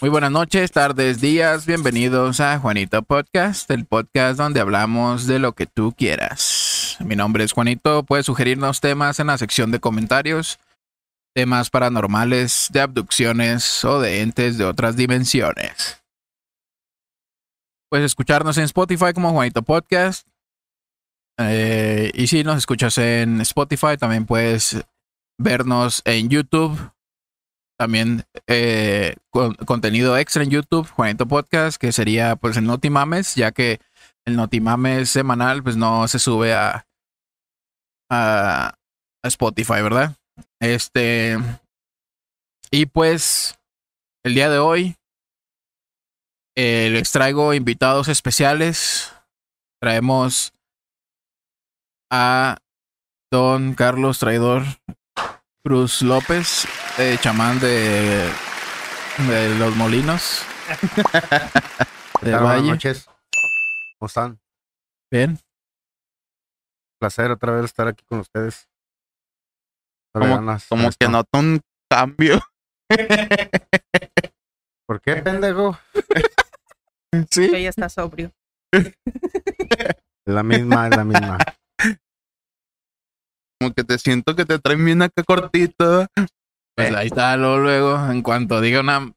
Muy buenas noches, tardes, días. Bienvenidos a Juanito Podcast, el podcast donde hablamos de lo que tú quieras. Mi nombre es Juanito. Puedes sugerirnos temas en la sección de comentarios, temas paranormales, de abducciones o de entes de otras dimensiones. Puedes escucharnos en Spotify como Juanito Podcast. Eh, y si nos escuchas en Spotify, también puedes vernos en YouTube también eh, con, contenido extra en YouTube, Juanito Podcast, que sería pues el Notimames, ya que el Notimames semanal pues no se sube a, a, Spotify, ¿verdad? Este. Y pues el día de hoy eh, les traigo invitados especiales. Traemos a Don Carlos Traidor Cruz López, eh, chamán de, de Los Molinos. de Buenas noches. ¿Cómo están? Bien. Placer otra vez estar aquí con ustedes. Como, que noto un cambio. ¿Por qué, pendejo? sí. Ella está sobrio. La misma, es la misma como que te siento que te traen bien acá cortito. Pues ahí está, luego, luego, en cuanto diga una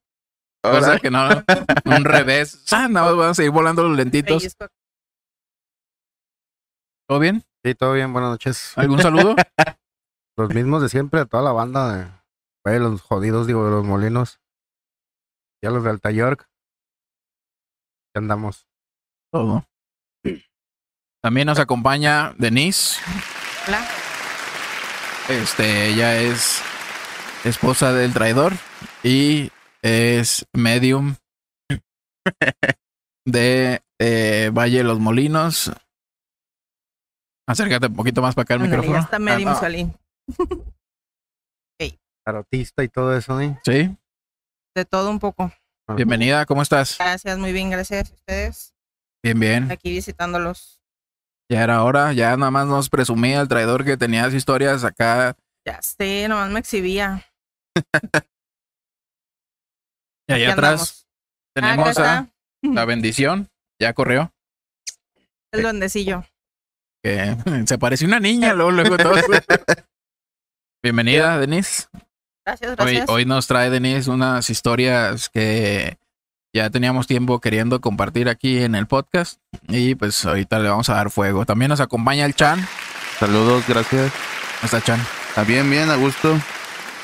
cosa que no, un revés, ah, nada más van a seguir volando los lentitos. ¿Todo bien? Sí, todo bien, buenas noches. ¿Algún saludo? los mismos de siempre, a toda la banda de los jodidos, digo, de los molinos. Y a los de Alta York. ¿Qué andamos? Todo. También nos acompaña Denise. Hola. Este, ella es esposa del traidor y es medium de eh, Valle de los Molinos. Acércate un poquito más para acá el micrófono. está medium, ah, Salín. Tarotista y todo eso, ¿eh? Sí. De todo un poco. Bienvenida, ¿cómo estás? Gracias, muy bien, gracias a ustedes. Bien, bien. Aquí visitándolos. Ya era hora, ya nada más nos presumía el traidor que tenías historias acá. Ya sé, nomás me exhibía. y allá atrás tenemos a la bendición, ya corrió. El duendecillo. Que se parece una niña, luego, luego todo. Bienvenida, Denise. Gracias, gracias. Hoy, hoy nos trae Denise unas historias que ya teníamos tiempo queriendo compartir aquí en el podcast y pues ahorita le vamos a dar fuego. También nos acompaña el Chan. Saludos, gracias. ¿Cómo está Chan? Está bien, bien, a gusto.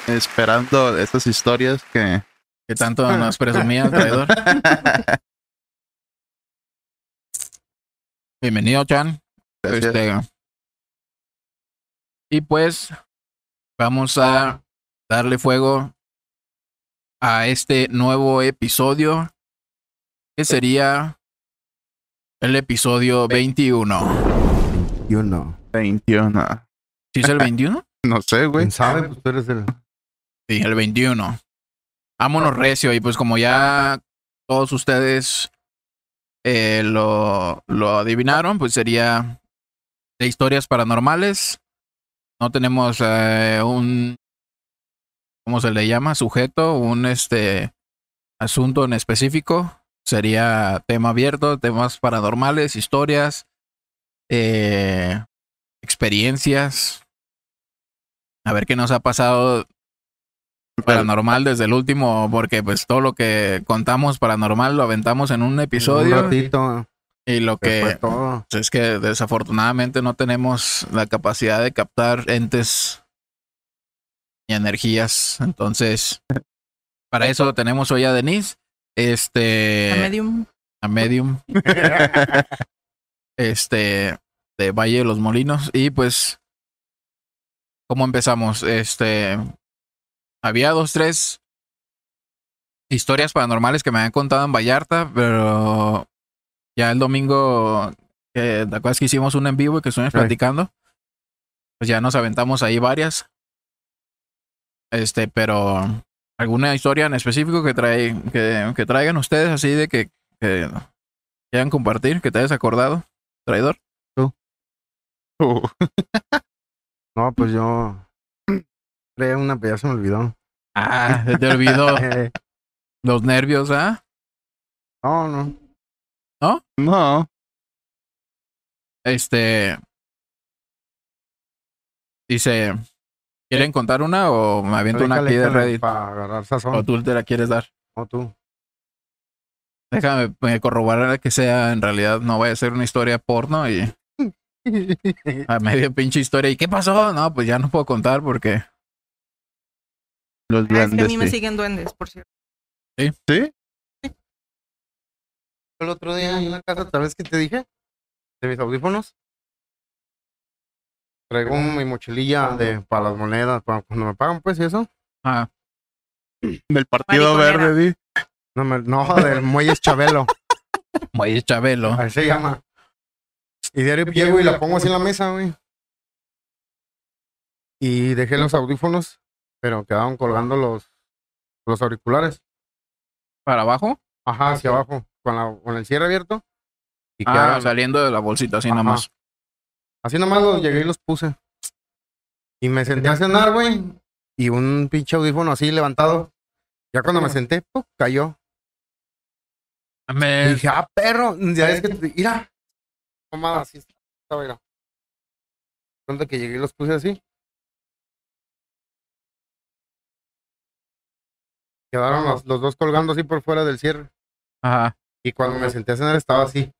Esperando estas historias que... Que tanto nos presumía el traidor. Bienvenido, Chan. Este, y pues vamos a darle fuego a este nuevo episodio que sería el episodio 21. 21. 21. ¿Sí es el 21? no sé, güey. ¿Quién sabe? Pues tú eres el... Sí, el 21. Vámonos recio y pues como ya todos ustedes eh, lo, lo adivinaron, pues sería de historias paranormales. No tenemos eh, un, ¿cómo se le llama? Sujeto, un este asunto en específico sería tema abierto, temas paranormales, historias, eh, experiencias. A ver qué nos ha pasado paranormal desde el último, porque pues todo lo que contamos paranormal lo aventamos en un episodio. Un ratito. Y lo que pues, es que desafortunadamente no tenemos la capacidad de captar entes y energías. Entonces, para eso tenemos hoy a Denise. Este. A Medium. A Medium. este. De Valle de los Molinos. Y pues. ¿Cómo empezamos? Este. Había dos, tres historias paranormales que me habían contado en Vallarta, pero ya el domingo, ¿te acuerdas que hicimos un en vivo y que estuvimos platicando? Pues ya nos aventamos ahí varias. Este, pero alguna historia en específico que, trae, que, traigan ustedes así de que, que quieran compartir, que te hayas acordado, traidor. Tú. no, pues yo creé una, pero ya se me olvidó. Ah, se te olvidó. Los nervios, ¿ah? No, no. No. Este. Dice. ¿Quieren contar una o me aviento una aquí de Reddit? Para agarrar sazón. ¿O tú te la quieres dar? O tú. Déjame eh, corroborar que sea en realidad, no vaya a ser una historia porno y a medio pinche historia. ¿Y qué pasó? No, pues ya no puedo contar porque. Los Ah, es que a duendes. mí me sí. siguen duendes, por cierto. ¿Sí? El otro día en la casa, ¿tal vez que te dije? De mis audífonos. Traigo mi mochililla de para las monedas, para cuando me pagan, pues, y eso. Ah, Del partido Mariconera. verde, di. No, me, no del Muelles Chabelo. Muelle Chabelo. Así se llama. Y diario llego y la pongo así en la mesa, güey. Y dejé los audífonos, pero quedaban colgando los, los auriculares. ¿Para abajo? Ajá, hacia abajo, con, la, con el cierre abierto. Y Ah, quedaron- saliendo de la bolsita, así Ajá. nomás. Así nomás los llegué y los puse. Y me senté a cenar, güey. Y un pinche audífono así levantado. Ya cuando me senté, ¡pum! cayó. Y dije, ah, perro. Ya es que, te- mira. Mamada, así estaba, mira. Cuando que llegué y los puse así. Quedaron los, los dos colgando así por fuera del cierre. Ajá. Y cuando me senté a cenar estaba así.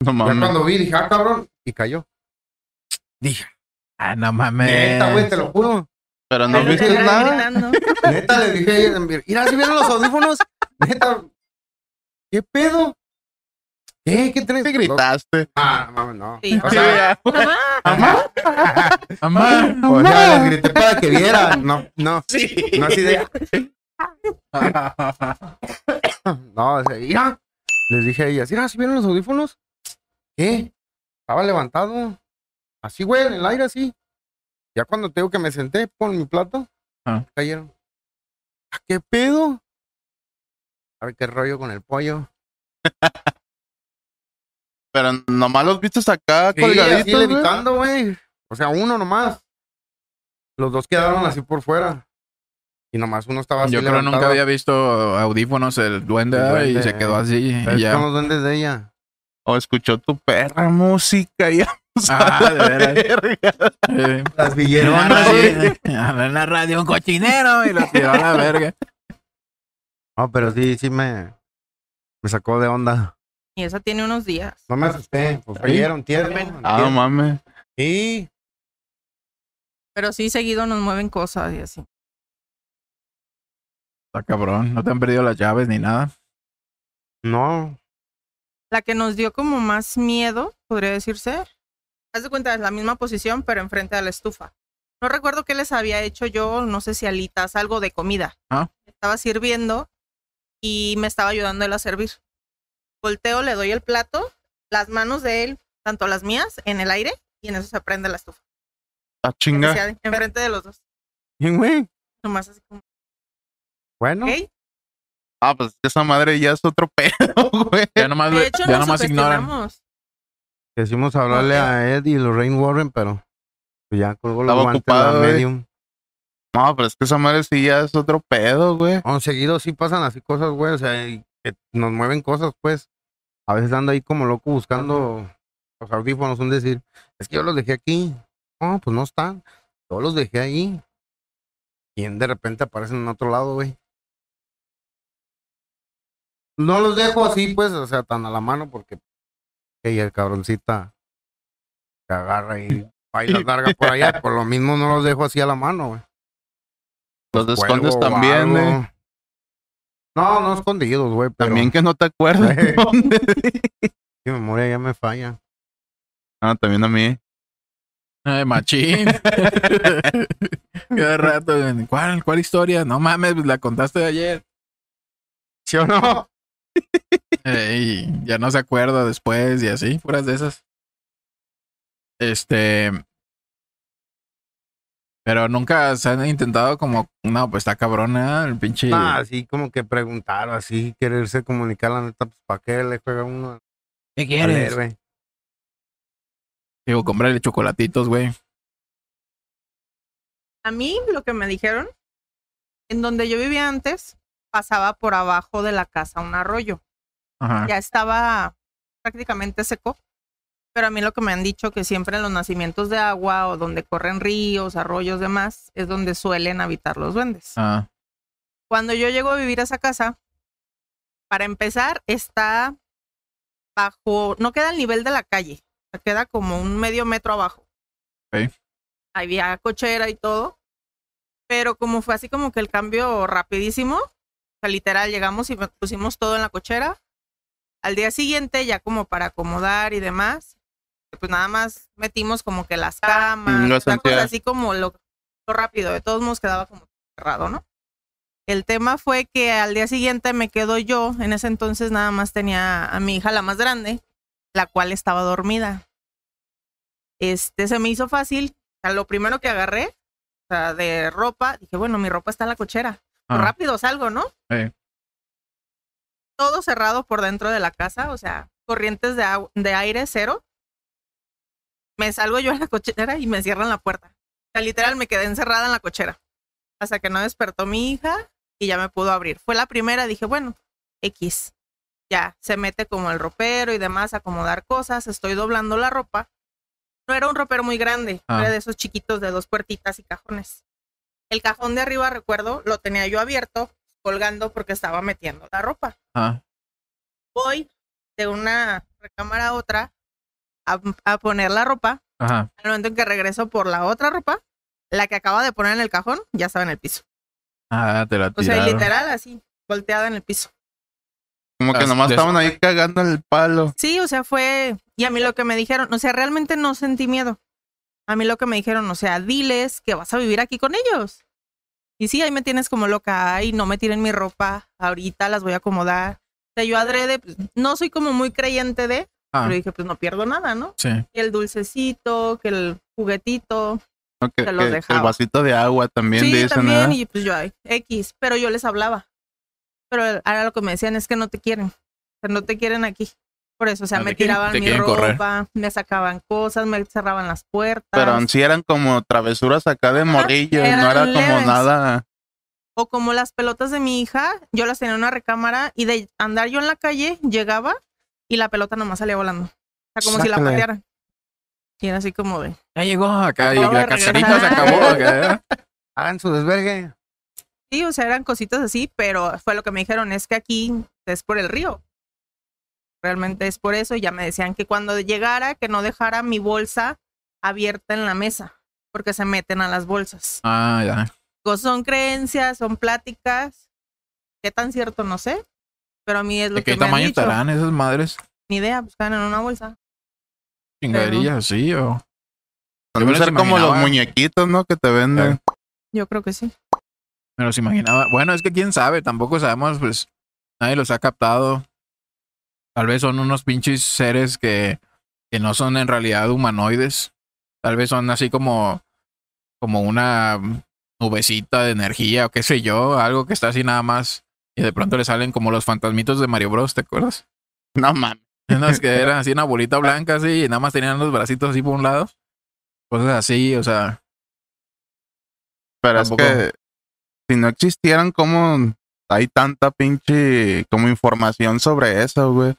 No Ya mames. cuando vi, dije, ah, cabrón. Y cayó. Dije, Ah, no mames. neta, güey, te lo juro. Pero no viste te nada. gritando. Neta, le dije mira, si vieron los audífonos, neta, ¿qué pedo? ¿Qué? ¿Qué tenés? Te gritaste. Ah, no mames, no. Sí. O sea, Mamá. Mamá. o sea, les grité para que vieran. No, no. No así de. No, o sea, mira. Les dije a ellas, mira, si vieron los audífonos? ¿Qué? Estaba levantado. Así, güey, en el aire, así. Ya cuando tengo que me senté con mi plato, Ah. cayeron. ¿Ah, ¿Qué pedo? A ver qué rollo con el pollo. Pero nomás los viste acá Sí, así colgaditos, güey. levitando, güey. O sea, uno nomás. Los dos quedaron así por fuera. Y nomás uno estaba así Yo creo que levantado. nunca había visto audífonos el duende, El y se quedó así. Y ya. Son los duendes de ella. O escuchó tu perra música y Ah, de veras. verga. Eh, Las villeronas. radio- en la radio un cochinero y lo tiró a la verga. No, pero sí, sí me, me sacó de onda. Y esa tiene unos días. No me asusté. Pues ¿Sí? ayer. Ah, no mames. Sí. Pero sí, seguido nos mueven cosas y así. Está cabrón. No te han perdido las llaves ni nada. No. La que nos dio como más miedo, podría decirse. Haz de cuenta, es la misma posición, pero enfrente de la estufa. No recuerdo qué les había hecho yo, no sé si alitas, algo de comida. Ah. Estaba sirviendo y me estaba ayudando él a servir. Volteo, le doy el plato, las manos de él, tanto las mías, en el aire, y en eso se prende la estufa. Ah, chinga. Enfrente de los dos. Bien, güey. Nomás así como, Bueno. Ah, pues esa madre ya es otro pedo, güey. Ya nomás, De hecho, ya nos nomás ignoran. Quisimos hablarle a Ed y Lorraine Warren, pero pues ya colgó los Estaba la ocupado, medium. No, pero es que esa madre sí ya es otro pedo, güey. No, seguido sí pasan así cosas, güey. O sea, y que nos mueven cosas, pues. A veces ando ahí como loco buscando los audífonos, un decir, es que yo los dejé aquí. No, pues no están. Yo los dejé ahí. Y de repente aparecen en otro lado, güey. No los dejo así, pues, o sea, tan a la mano porque y el cabroncita se agarra y va y las larga por allá. Por lo mismo no los dejo así a la mano, güey. Los escondes también, güey. No, no escondidos, güey. Pero También que no te acuerdas mi memoria ya me falla. Ah, también a mí. Ay, machín. Cada rato. ¿Cuál, ¿Cuál historia? No mames, pues la contaste ayer. ¿Sí o no? Ey, ya no se acuerda después y así, puras de esas. Este. Pero nunca se han intentado como, no, pues está cabrona el pinche. Ah, así como que preguntar, así, quererse comunicar, la neta, pues, ¿para qué le juega uno ¿Qué quieres? leer? Digo, comprarle chocolatitos, güey. A mí lo que me dijeron, en donde yo vivía antes, pasaba por abajo de la casa un arroyo. Ajá. Ya estaba prácticamente seco. Pero a mí lo que me han dicho que siempre en los nacimientos de agua o donde corren ríos, arroyos, demás, es donde suelen habitar los duendes. Ah, Cuando yo llego a vivir a esa casa, para empezar, está bajo, no queda al nivel de la calle, queda como un medio metro abajo. Ok. Había cochera y todo, pero como fue así como que el cambio rapidísimo, sea, literal, llegamos y pusimos todo en la cochera. Al día siguiente, ya como para acomodar y demás, pues nada más metimos como que las camas, lo o sea, sentía. cosas así como lo, lo rápido, de todos modos quedaba como cerrado, ¿no? El tema fue que al día siguiente me quedo yo, en ese entonces nada más tenía a mi hija la más grande, la cual estaba dormida. Este se me hizo fácil, o sea, lo primero que agarré, o sea, de ropa, dije, bueno, mi ropa está en la cochera. Ah, rápido salgo, ¿no? sí. Todo cerrado por dentro de la casa, o sea, corrientes de, aire cero. Me salgo yo a la cochera y me cierran la puerta. O sea, literal me quedé encerrada en la cochera. Hasta que no despertó mi hija y ya me pudo abrir. Fue la primera, dije, bueno, X. Ya, se mete como el ropero y demás a acomodar cosas. Estoy doblando la ropa. No era un ropero muy grande, Ah. era de esos chiquitos de dos puertitas y cajones. El cajón de arriba, recuerdo, lo tenía yo abierto, colgando porque estaba metiendo la ropa Ah, voy de una recámara a otra a, a poner la ropa. ajá. Al momento en que regreso por la otra ropa, la que acaba de poner en el cajón ya estaba en el piso. Ah, te la O sea, tiraron. literal, así, volteada en el piso. Como que As- nomás des- estaban ahí cagando el palo. Sí, o sea, fue. Y a mí lo que me dijeron, o sea, realmente no sentí miedo. A mí lo que me dijeron, o sea, diles que vas a vivir aquí con ellos. Y sí, ahí me tienes como loca, ay, no me tiren mi ropa, ahorita las voy a acomodar. O sea, yo adrede, pues, no soy como muy creyente de, Ah, pero dije, pues no pierdo nada, ¿no? sí. Y el dulcecito, que el juguetito. ¿no? Que, Se los que dejaba. el vasito de agua también sí, dicen, también, y pues yo, ay, X, pero yo les hablaba. Pero ahora lo que me decían es que no te quieren, que no te quieren aquí. Por eso, o sea, Ah, me tiraban mi ropa, correr. me sacaban cosas, me cerraban las puertas. Pero en sí eran como travesuras acá de morrillos, no eran era como nada. O como las pelotas de mi hija, yo las tenía en una recámara y de andar yo en la calle, llegaba y la pelota nomás salía volando. O sea, como si la patearan. Y era así como de, Ya llegó acá y la de cascarita se acabó. acá. Hagan su desvergue. Sí, o sea, eran cositas así, pero fue lo que me dijeron, es que aquí es por el río. Realmente es por eso. y Ya me decían que cuando llegara, que no dejara mi bolsa abierta en la mesa, porque se meten a las bolsas. Ah, ya. Digo, Son creencias, son pláticas. ¿Qué tan cierto? No sé. Pero a mí es lo ¿De que qué me han tamaño dicho. estarán esas madres? Ni idea, buscan en una bolsa. Chingaderillas así o. A los ser como los muñequitos, ¿no? Que te venden. Yo creo que sí. Me los imaginaba. Bueno, es que quién sabe, tampoco sabemos, pues nadie los ha captado. Tal vez son unos pinches seres que, que no son en realidad humanoides. Tal vez son así como, como una nubecita de energía o qué sé yo, algo que está así nada más. Y de pronto le salen como los fantasmitos de Mario Bros, ¿te acuerdas? No mames. Unos que eran así una bolita blanca así y nada más tenían los bracitos así por un lado. Cosas así, o sea, Pero Tampoco. es que si no existieran, como hay tanta pinche como información sobre eso, güey?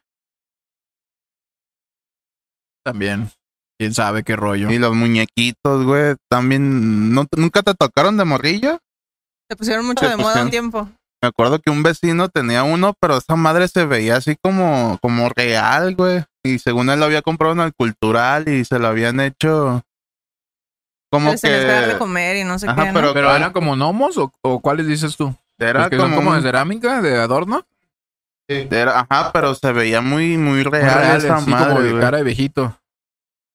También. Quién sabe qué rollo. Y los muñequitos, güey, también. ¿no, ¿Nunca te tocaron de morrillo? Se pusieron mucho Se de moda un tiempo. Me acuerdo que un vecino tenía uno, pero esa madre se veía así como, como real, güey. Y según él lo había comprado en el cultural y se lo habían hecho como Les tenías que dar de que comer y no sé Ajá, qué. ¿no? pero- ¿Pero eran como gnomos o, o cuáles dices tú? era ¿Los que como, son como un- de cerámica, de adorno? Era- ajá, pero se veía muy, muy real reales, esa así madre, como de cara de viejito.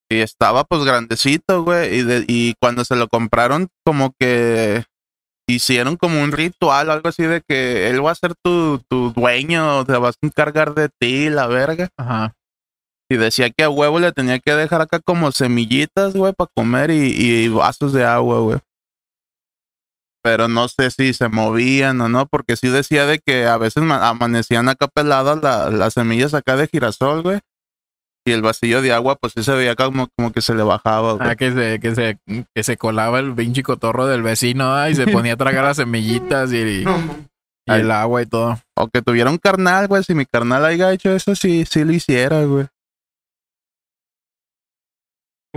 Y estaba pues grandecito, güey. Y, de- y cuando se lo compraron, como que hicieron como un ritual, algo así de que él va a ser tu, tu dueño, te vas a encargar de ti, la verga. Ajá. Y decía que a huevo le tenía que dejar acá como semillitas, güey, para comer y, y vasos de agua, güey. Pero no sé si se movían o no, porque sí decía de que a veces ma- amanecían acá peladas la- las semillas acá de girasol, güey. Y el vasillo de agua, pues sí se veía como, como que se le bajaba, güey. Ah, que se, que se, que se colaba el pinche cotorro del vecino ah, y se ponía a tragar las semillitas y, y Y Ay. el agua y todo. O que tuviera un carnal, güey. Si mi carnal haya hecho eso, sí, sí lo hiciera, güey.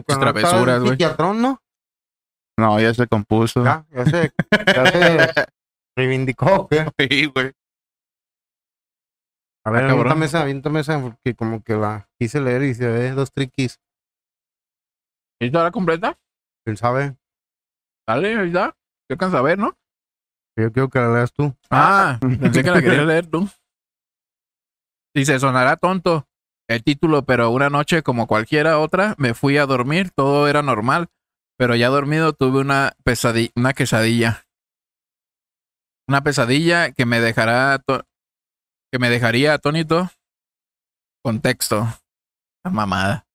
Travesuras, güey. ¿no? No, ya se compuso. Ya, ya se, ya se reivindicó, ¿o ¿qué? Sí, güey. A ver, Ah, aviéntame esa, aviéntame esa, porque como que la quise leer y se ve dos triquis. ¿Y está la completa? ¿Quién sabe? Dale, ahí está. ¿Qué alcanza a ver, no? Yo quiero que la leas tú. Ah, pensé que la querías leer tú. Dice, sonará tonto el título, pero una noche como cualquiera otra me fui a dormir, todo era normal, pero ya dormido tuve una pesadilla, una quesadilla. Una pesadilla que me dejará que me dejaría atónito. Contexto. La mamada.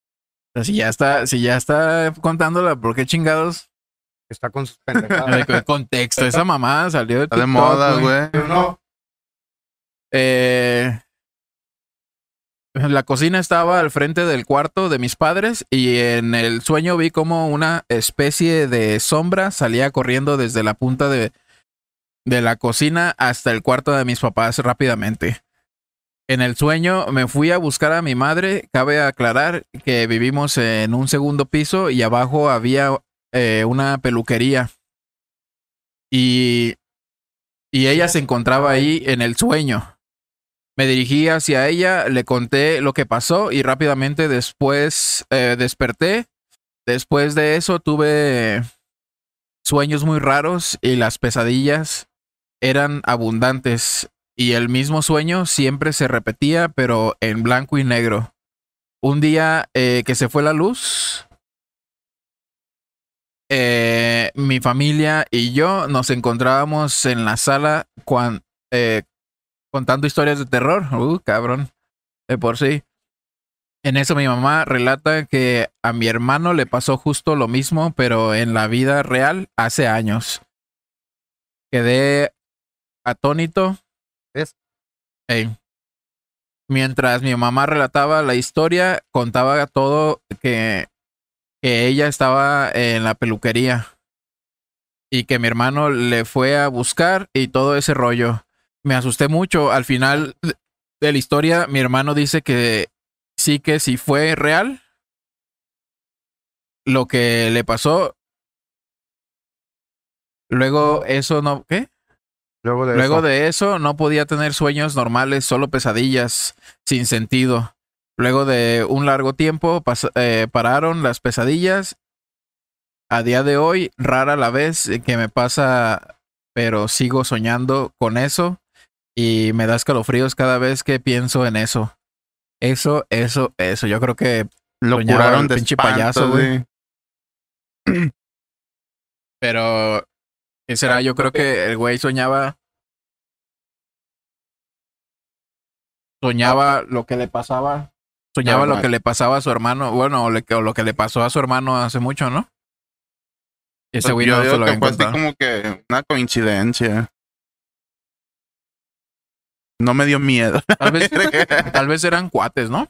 O sea, si ya está, si ya está contándola, ¿por qué chingados? Está con sus pendejadas. El contexto, esa mamada salió de Está de moda, güey. no, Eh, la cocina estaba al frente del cuarto de mis padres y en el sueño vi como una especie de sombra salía corriendo desde la punta de, de la cocina hasta el cuarto de mis papás rápidamente. En el sueño me fui a buscar a mi madre. Cabe aclarar que vivimos en un segundo piso y abajo había eh, una peluquería. Y, y ella se encontraba ahí en el sueño. Me dirigí hacia ella, le conté lo que pasó y rápidamente después eh, desperté. Después de eso tuve sueños muy raros y las pesadillas eran abundantes y el mismo sueño siempre se repetía pero en blanco y negro. Un día eh, que se fue la luz, eh, mi familia y yo nos encontrábamos en la sala cuan- eh, contando historias de terror. Uh, cabrón. De por sí. En eso mi mamá relata que a mi hermano le pasó justo lo mismo, pero en la vida real hace años. Quedé atónito. Ey. Mientras mi mamá relataba la historia, contaba todo que, que ella estaba en la peluquería y que mi hermano le fue a buscar y todo ese rollo. Me asusté mucho. Al final de- la historia, mi hermano dice que sí que sí fue real lo que le pasó. Luego eso no, ¿qué? luego de Luego eso. de eso no podía tener sueños normales, solo pesadillas sin sentido. Luego de un largo tiempo eh, pararon las pesadillas. A día de hoy, rara la vez que me pasa, pero sigo soñando con eso y me da escalofríos cada vez que pienso en eso. Eso, eso, eso. Yo creo que, Lo curaron de pinche espanto, payaso, güey. güey. pero, ¿qué será? Yo creo que el güey soñaba. Soñaba lo que le pasaba. Soñaba lo que le pasaba a su hermano. Bueno, o, le- o lo que le pasó a su hermano hace mucho, ¿no? Ese güey Yo no se lo que fue así como que una coincidencia. No me dio miedo. Tal vez, tal vez eran cuates, ¿no?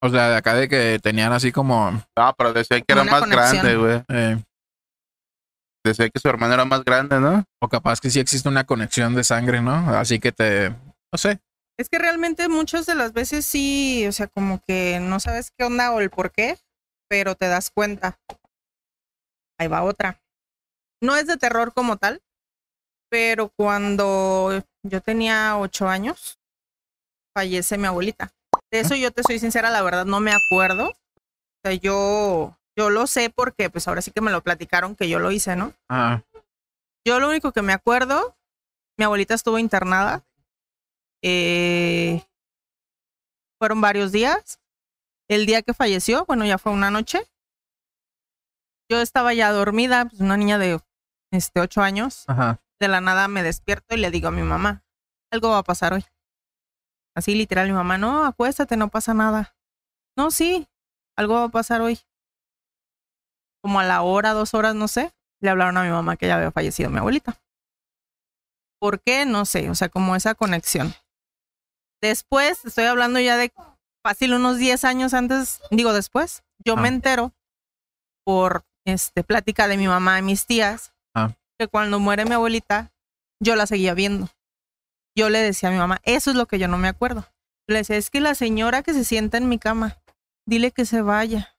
O sea, de acá de que tenían así como. No, pero decía que era más conexión. grande, güey. eh, Decía que su hermano era más grande, ¿no? o capaz que sí existe una conexión de sangre, ¿no? Así que te. No sé. Es que realmente muchas de las veces sí, o sea, como que no sabes qué onda o el por qué, pero te das cuenta. Ahí va otra. No es de terror como tal, pero cuando yo tenía ocho años, fallece mi abuelita. De eso yo te soy sincera, la verdad no me acuerdo. O sea, yo, yo lo sé porque pues ahora sí que me lo platicaron que yo lo hice, ¿no? Ah, Yo lo único que me acuerdo, mi abuelita estuvo internada. eh, fueron varios días. El día que falleció, bueno, ya fue una noche. Yo estaba ya dormida, pues una niña de este ocho años. ajá. De la nada me despierto y le digo a mi mamá, algo va a pasar hoy. Así literal, mi mamá, no, acuéstate, no pasa nada. No, sí, algo va a pasar hoy. Como a la hora, dos horas, no sé, le hablaron a mi mamá que ya había fallecido mi abuelita. ¿Por qué? No sé, o sea, como esa conexión. Después, estoy hablando ya de fácil unos 10 años antes, digo después, yo Ah. me entero por este plática de mi mamá y mis tías Ah. Que cuando muere mi abuelita, yo la seguía viendo. yo le decía a mi mamá, eso es lo que yo no me acuerdo. Le decía, es que la señora que se sienta en mi cama, dile que se vaya.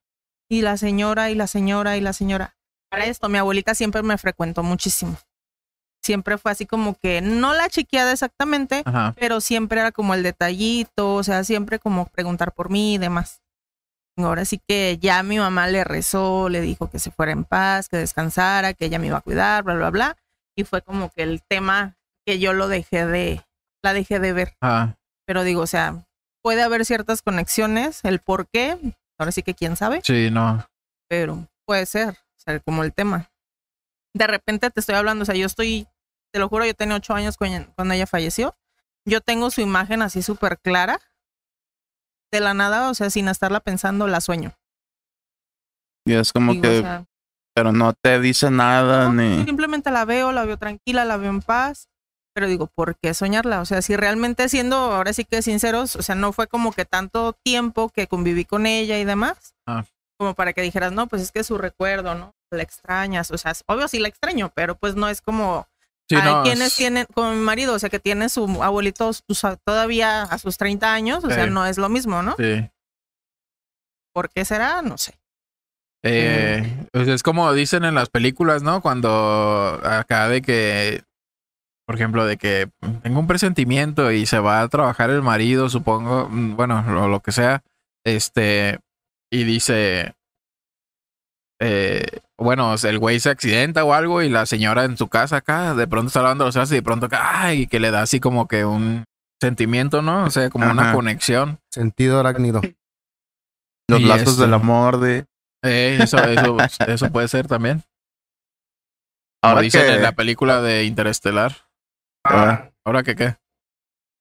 Y la señora, y la señora, y la señora. Para esto, mi abuelita siempre me frecuentó muchísimo. Siempre fue así como que, no la chiqueada exactamente, Ajá. pero siempre era como el detallito, o sea, siempre como preguntar por mí y demás. Ahora sí que ya mi mamá le rezó, le dijo que se fuera en paz, que descansara, que ella me iba a cuidar, bla, bla, bla. Y fue como que el tema que yo lo dejé de, la dejé de ver. Ajá. Pero digo, o sea, puede haber ciertas conexiones, el por qué, ahora sí que quién sabe, Sí, no. pero puede ser, o sea, como el tema. De repente te estoy hablando, o sea, yo estoy, te lo juro, yo tenía ocho años cuando, cuando ella falleció. Yo tengo su imagen así súper clara. De la nada, o sea, sin estarla pensando, la sueño. Y es como Digo, que, o sea, pero no te dice nada no, ni. simplemente la veo, la veo tranquila, la veo en paz. Pero digo, ¿por qué soñarla? O sea, si realmente siendo, ahora sí que sinceros, o sea, no fue como que tanto tiempo que conviví con ella y demás, Ah. como para que dijeras, no, pues es que es su recuerdo, ¿no? La extrañas, o sea, es- obvio sí la extraño, pero pues no es como Sí, hay no. quienes es- tienen, como mi marido, o sea, que tiene su abuelito o sea, todavía a sus 30 años, o sea, no es lo mismo, ¿no? Sí. ¿Por qué será? No sé. Eh, pues es como dicen en las películas, ¿no? Cuando acá de que, por ejemplo, de que tengo un presentimiento y se va a trabajar el marido, supongo, mm, bueno, lo, lo que sea, este, y dice, eh, bueno, el güey se accidenta o algo y la señora en su casa acá, de pronto está lavando los trastes y de pronto acá, ay, que le da así como que un sentimiento, ¿no? O sea, como una conexión. Sentido arácnido. Los Y lazos este- del amor de. Eh, eso, eso, eso puede ser también. Como Ahora dicen que, en la película de Interestelar. Ah. ¿Ahora que qué?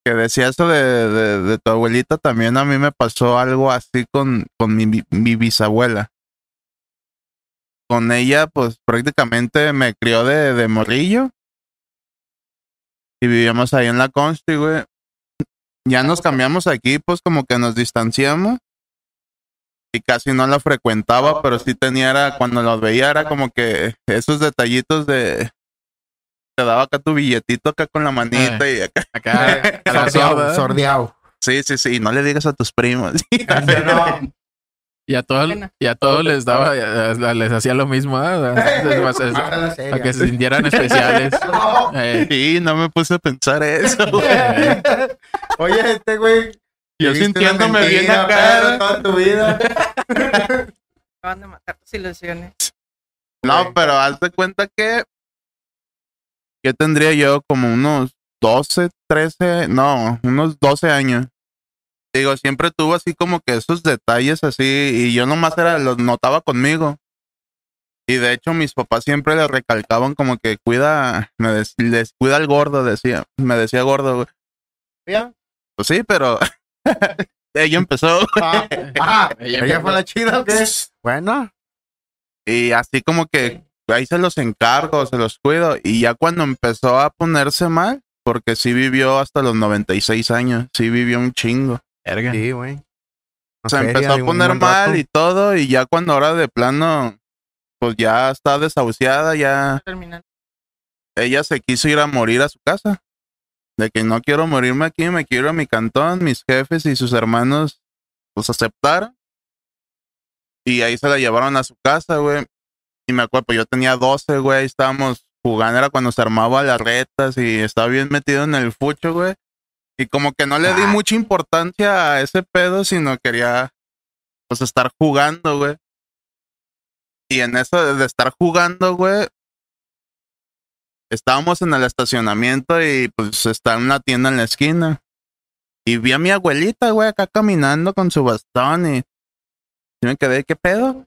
que decía eso de, de, de tu abuelita, también a mí me pasó algo así con, con mi, mi bisabuela. Con ella, pues prácticamente me crió de, de morrillo. Y vivíamos ahí en la Consti, güey. Ya nos cambiamos aquí, pues como que nos distanciamos. Y casi no la frecuentaba, pero sí tenía, era, cuando los veía, era como que esos detallitos de... Te daba acá tu billetito acá con la manita y acá. Acá, Sordeado. Sí, sí, sí, no le digas a tus primos. Y a todos, y a todos les daba, les hacía lo mismo, ¿eh? Para seria. que se sintieran especiales. Eh, Sí, no me puse a pensar eso. Oye, este güey. Yo sintiéndome bien acá. toda tu vida. Acaban de matar tus ilusiones. No, pero haz de cuenta que yo tendría yo como unos 12, 13, no, unos 12 años. Digo, siempre tuvo así como que esos detalles así y yo nomás era, los notaba conmigo. Y de hecho mis papás siempre le recalcaban como que cuida, me des- les cuida al gordo, decía, me decía gordo, güey. ¿Ya? Pues sí, pero ella empezó. Ah, ah, Ella ¿Ella fue la chida qué? Bueno. Y así como que ahí se los encargo, se los cuido. Y ya cuando empezó a ponerse mal, porque sí vivió hasta los 96 años, sí vivió un chingo. Verga. Sí, güey. O sea, empezó a poner mal y todo, y ya cuando ahora de plano, pues ya está desahuciada, ya Terminal. ella se quiso ir a morir a su casa. De que no quiero morirme aquí, me quiero ir a mi cantón, mis jefes y sus hermanos, pues aceptaron. Y ahí se la llevaron a su casa, güey. Y me acuerdo, pues yo tenía 12, güey, estábamos jugando, era cuando se armaba las retas y estaba bien metido en el fucho, güey. Y como que no le di mucha importancia a ese pedo, sino quería, pues, estar jugando, güey. Y en eso de estar jugando, güey, estábamos en el estacionamiento y pues está una tienda en la esquina. Y vi a mi abuelita, güey, acá caminando con su bastón y, y me quedé, ¿qué pedo?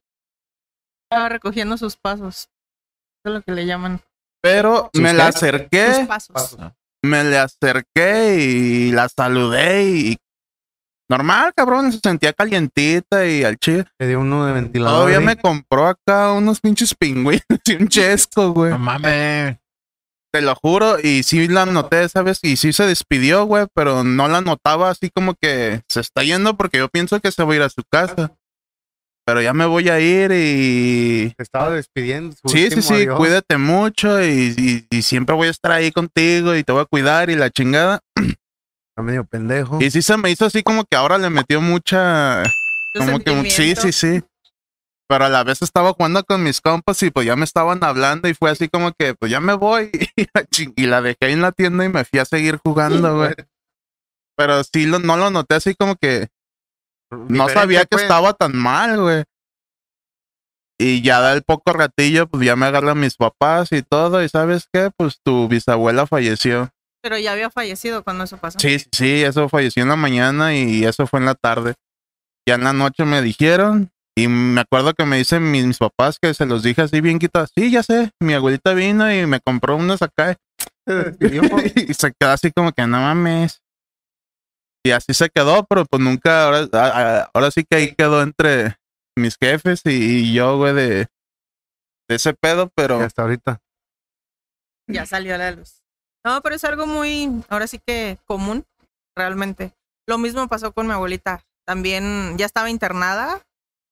Estaba recogiendo sus pasos. Eso es lo que le llaman. Pero ¿Sus me la Sus acerqué, pasos. Me le acerqué y la saludé y normal, cabrón, se sentía calientita y al chile. Le dio uno de ventilador. Todavía ¿eh? me compró acá unos pinches pingüinos y un chesco, güey. No mames. Te lo juro, y sí la noté, ¿sabes? Y sí se despidió, güey, pero no la notaba así como que se está yendo porque yo pienso que se va a ir a su casa. Pero ya me voy a ir y... Te estaba despidiendo. su Sí, sí, sí, adiós. cuídate mucho y, y- y siempre voy a estar ahí contigo y te voy a cuidar y la chingada. Está medio pendejo. Y sí se me hizo así como que ahora le metió mucha... Como que sí, sí, sí. Pero a la vez estaba jugando con mis compas y pues ya me estaban hablando y fue así como que pues ya me voy y la, y la dejé ahí en la tienda y me fui a seguir jugando, güey. Pero sí lo, no lo noté así como que no sabía que pues. estaba tan mal, güey. Y ya del poco ratillo, pues ya me agarran mis papás y todo. Y sabes qué, pues tu bisabuela falleció. Pero ya había fallecido cuando eso pasó. Sí, sí, sí, eso falleció en la mañana y eso fue en la tarde. Ya en la noche me dijeron y me acuerdo que me dicen mis, mis papás que se los dije así bien quitados. Sí, ya sé, mi abuelita vino y me compró unos acá. Y se quedó así como que no mames. Y así se quedó, pero pues nunca, ahora, a- ahora sí que ahí quedó entre mis jefes y, y yo, güey, de, de ese pedo, Y pero hasta ahorita. Ya salió a la luz. No, pero es algo muy, ahora sí que común, realmente. Lo mismo pasó con mi abuelita. También ya estaba internada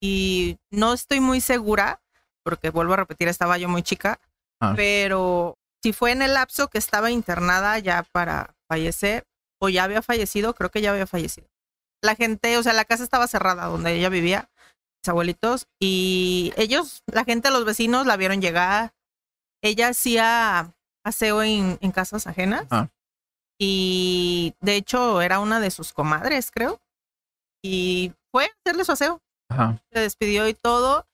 y no estoy muy segura, porque vuelvo a repetir, estaba yo muy chica, Ah. pero si fue en el lapso que estaba internada ya para fallecer o ya había fallecido, creo que ya había fallecido. La gente, o sea, la casa estaba cerrada donde ella vivía, mis abuelitos, y ellos, la gente, los vecinos la vieron llegar. Ella hacía aseo en, en casas ajenas. Ah. Y de hecho era una de sus comadres, creo. Y fue a hacerle su aseo. Ajá. Se despidió y todo.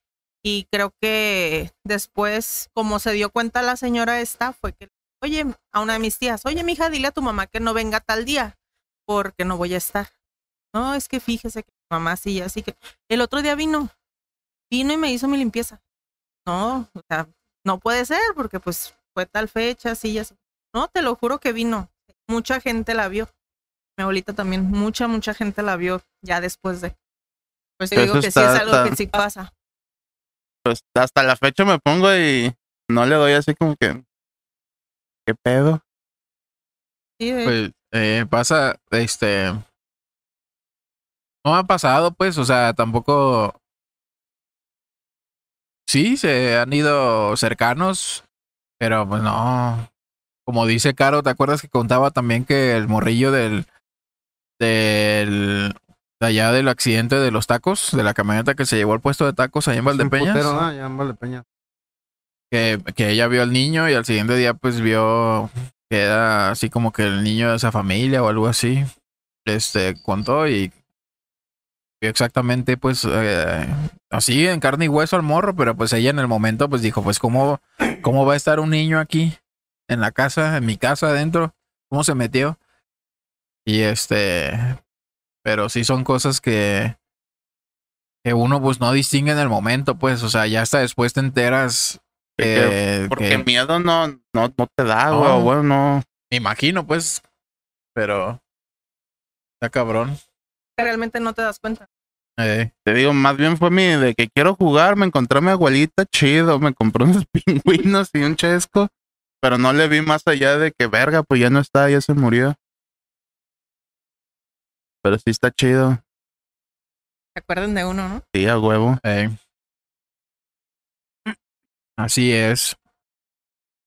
Y creo que después, como se dio cuenta la señora esta, fue que, oye, a una de mis tías, oye, mija, dile a tu mamá que no venga tal día, porque no voy a estar. No, es que fíjese que mi mamá sí, así que el otro día vino, vino y me hizo mi limpieza. No, o sea, no puede ser, porque pues fue tal fecha, así y así. No, te lo juro que vino. Mucha gente la vio. Mi abuelita también, mucha, mucha gente la vio ya después de. Pues Eso digo que sí es algo que sí pasa. pues hasta la fecha me pongo y no le doy así como que, ¿qué pedo? Sí, de- Pues eh, pasa, este. No ha pasado, pues, o sea, tampoco. Sí, se han ido cercanos, pero pues no. Como dice Caro, ¿te acuerdas que contaba también que el morrillo del. del. de allá del accidente de los tacos, de la camioneta que se llevó al puesto de tacos allá en Valdepeñas? putero, ¿no? Ya en Valdepeñas. Que, que ella vio al niño y al siguiente día pues vio que era así como que el niño de esa familia o algo así. Este contó y vio exactamente pues eh, así en carne y hueso al morro, pero pues ella en el momento pues dijo pues cómo, cómo va a estar un niño aquí en la casa, en mi casa adentro, cómo se metió. Y este, pero sí son cosas que que uno pues no distingue en el momento, pues, o sea, ya hasta después te enteras que, Porque que- miedo no, no, no te da, güey, bueno, no. me imagino, pues, pero está cabrón. realmente no te das cuenta. Eh, Te digo, más bien fue mi de que quiero jugar, me encontré a mi abuelita, chido, me compró unos pingüinos y un chesco, pero no le vi más allá de que verga, pues ya no está, ya se murió. Pero sí está chido, Se acuerdan de uno, ¿no? sí, a huevo. eh. Así es.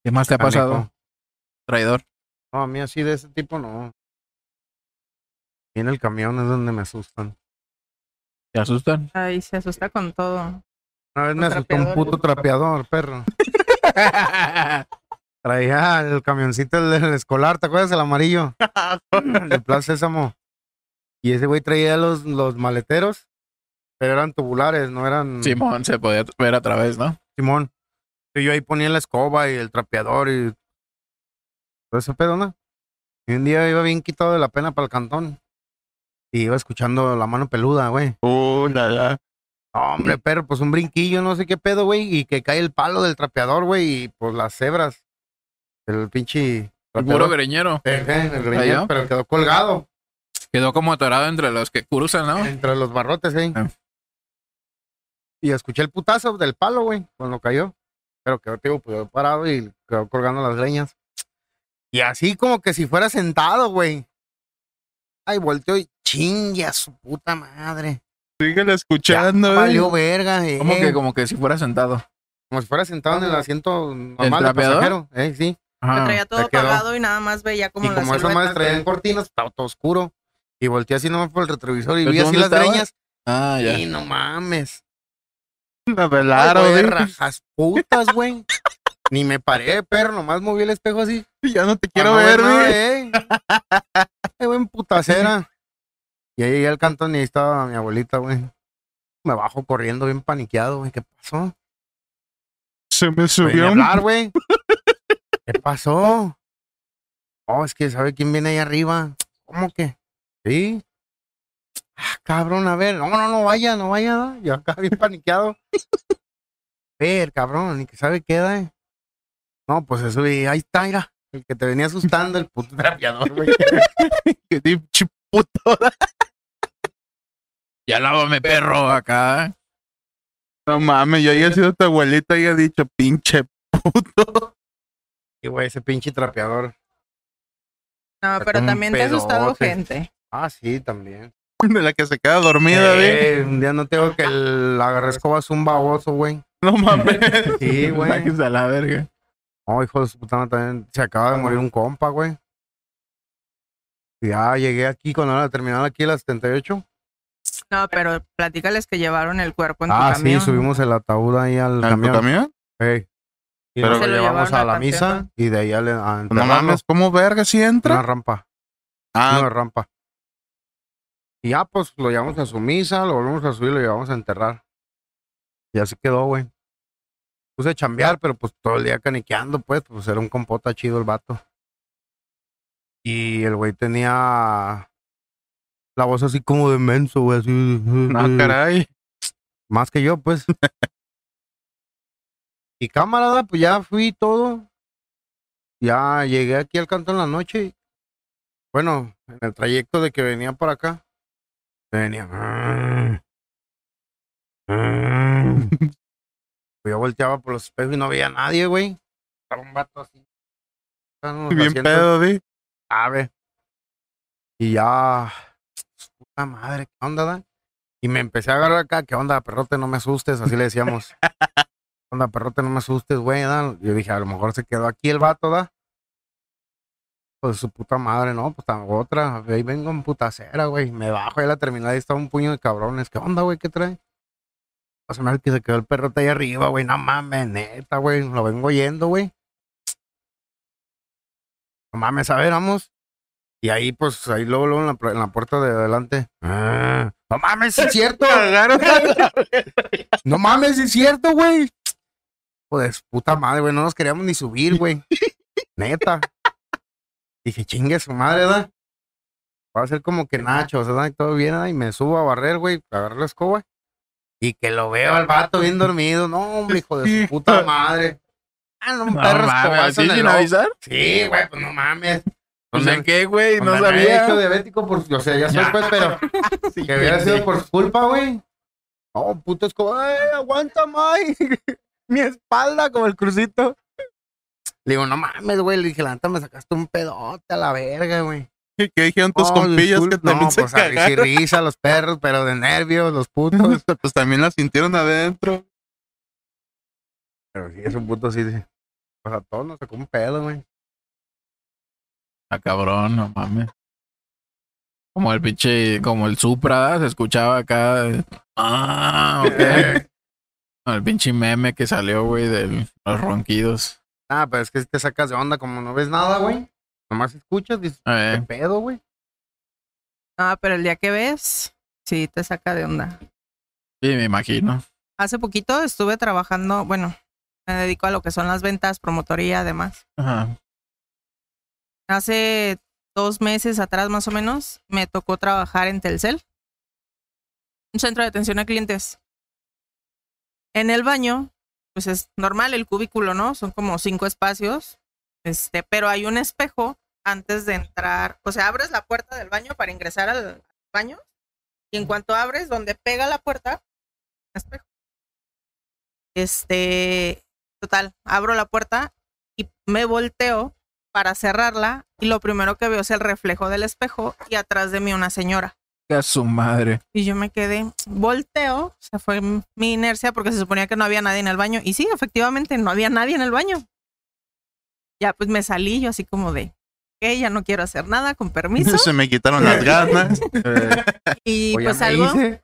¿Qué más te ha pasado, traidor? No, a mí así de ese tipo no. Y en el camión es donde me asustan. ¿Te asustan? Ay, se asusta con todo. Una vez me asustó un puto trapeador, perro. Traía el camioncito del escolar, ¿te acuerdas el amarillo? El de Plaza Sésamo. Y ese güey traía los, los maleteros, pero eran tubulares, no eran Simón se podía ver a través, ¿no? Simón. Yo ahí ponía la escoba y el trapeador y todo ese pedo, ¿no? Y un día iba bien quitado de la pena para el cantón. Y iba escuchando la mano peluda, güey. Uh. No, hombre, pero pues un brinquillo, no sé qué pedo, güey. Y que cae el palo del trapeador, güey. Y pues las cebras. El pinche. El puro greñero. El greñero, Cayó. pero quedó colgado Quedó como atorado entre los que cruzan, ¿no? entre los barrotes, ¿eh? Ah. Y escuché el putazo del palo, güey, cuando cayó. Pero quedó, tío, pues, parado y quedó colgando las leñas. Y así como que si fuera sentado, güey. Ay, volteó y chingue a su puta madre. Síguele Ya, escuchando, güey. valió verga. eh. Como que, como que si fuera sentado. Como si fuera sentado en el asiento normal del pasajero. Eh, sí. Ajá. traía todo apagado y nada más veía como y la como esa madre silueta. traía en cortinas, estaba todo oscuro. Y volteé así nomás por el retrovisor y ¿Pero vi así las estabas? greñas. Ah, ya. Y no mames. Me Ay, velaron, güey, rajas putas, güey. Ni me paré, perro, nomás moví el espejo así. Ya no te quiero ver, güey. eh. Ay, güey, en putacera. Y ahí llegué al cantón y ahí estaba mi abuelita, güey. Me bajo corriendo bien paniqueado, güey. ¿Qué pasó? Se me Ven subió hablar, güey. ¿Qué pasó? Oh, es que sabe quién viene ahí arriba. ¿Cómo que? Sí. Ah, cabrón, a ver. No, no, no vaya, no vaya. ¿no? Yo acá bien paniqueado. ver, cabrón, ni que sabe qué da. eh. No, pues eso, y ahí está, mira. El que te venía asustando, el puto trapeador, güey. Que puto. Ya lávame, perro, acá. No mames, yo haya sido tu abuelita y haya dicho, pinche puto. Y güey, ese pinche trapeador. No, pero también te ha asustado gente. Ah, sí, también. De la que se queda dormida, güey. Eh, un día no tengo que el agarré escobas un baboso, güey. No mames. Sí, güey. A la verga. No, hijo de su puta madre, también se acaba de morir un compa, güey. Ya llegué aquí cuando era terminal aquí a las 78. No, pero platícales que llevaron el cuerpo en Ah, tu camión. sí, subimos el ataúd ahí al ¿En tu camión. camión? Ey. Y Pero- lo llevamos a al la panteón, misa y de ahí a, le- a No mames, ¿cómo verga si Una entra? rampa, Ah, una rampa. Y ya, pues, lo llevamos a su misa, lo volvemos a subir y lo llevamos a enterrar. Y así quedó, güey. Puse a chambear, pero pues todo el día caniqueando, pues, pues era un compota chido el vato. Y el güey tenía la voz así como de menso, güey, así. no, Ah, caray. Más que yo, pues. y camarada, pues ya fui todo. Ya llegué aquí al canto en la noche. Bueno, en el trayecto de que venía por acá, venía. Pues yo volteaba por los espejos y no veía a nadie, güey. Estaba un vato así. Bien asientos. pedo, di. Ave. Y ya. Puta madre, ¿qué onda, da? Y me empecé a agarrar acá, ¿qué onda, perrote? No me asustes, así le decíamos. ¿Qué onda, perrote? No me asustes, güey, da. Yo dije, a lo mejor se quedó aquí el vato, da. Pues su puta madre, no, pues otra. Ahí vengo en putacera, güey. Me bajo ahí a la terminal y estaba un puño de cabrones. ¿Qué onda, güey? ¿Qué trae? Va a sonar que se quedó el perrote ahí arriba, güey. No mames, neta, güey. Lo vengo oyendo, güey. No mames, a ver, vamos. Y ahí, pues, ahí luego, luego en la, pu- en la puerta de adelante. Ah, no mames, es cierto. no mames, es cierto, güey. Pues, puta madre, güey, no nos queríamos ni subir, güey. Neta. Dije, chingue su madre, ¿verdad? Va a ser como que Nacho, ¿verdad? Y todo bien, ¿verdad? Y me subo a barrer, güey, a agarrar la escoba. Y que lo veo al vato bien dormido. No, hombre, hijo de su puta madre. Ah, no, un No perro escobazo ¿sí en el avisar? Sí, güey, pues no mames. Pues en qué, güey, no Cuando me he hecho sabía. diabético por, o sea, ya soy pues, pero que hubiera sido por su culpa, güey. No, puto escoba, ¡ay, aguanta, May! Mi espalda como el crucito. Le digo, no mames, güey. Le dije, la neta me sacaste un pedote a la verga, güey. ¿Y ¿Qué dijeron tus No, compillas disculpa- que también no, se pues risa los perros, pero de nervios, los putos. pues también la sintieron adentro. pero sí, es un puto así. de- Pues a todos nos sacó un pedo, güey. Ah, cabrón, no mames. Como el pinche, como el Supra, se escuchaba acá. Ah, ok. El pinche meme que salió, güey, de los ronquidos. Ah, pero es que si te sacas de onda como no ves nada, güey. Nomás escuchas, dices, Eh, ¿qué pedo, güey? Ah, pero el día que ves, sí te saca de onda. sí, me imagino. Hace poquito estuve trabajando, bueno, me dedico a lo que son las ventas, promotoría, además. Ajá. Hace dos meses atrás, más o menos, me tocó trabajar en Telcel, un centro de atención a clientes. En el baño, pues es normal el cubículo, ¿no? Son como cinco espacios, este, pero hay un espejo antes de entrar. O sea, abres la puerta del baño para ingresar al baño y en cuanto abres, donde pega la puerta, espejo. Este, total, abro la puerta y me volteo para cerrarla y lo primero que veo es el reflejo del espejo y atrás de mí una señora. Que a su madre. Y yo me quedé, volteo, o sea, fue mi inercia porque se suponía que no había nadie en el baño. Y sí, efectivamente, no había nadie en el baño. Ya, pues me salí yo así como de, ok, ya no quiero hacer nada, con permiso. Se me quitaron las ganas. Y pues salgo, hice.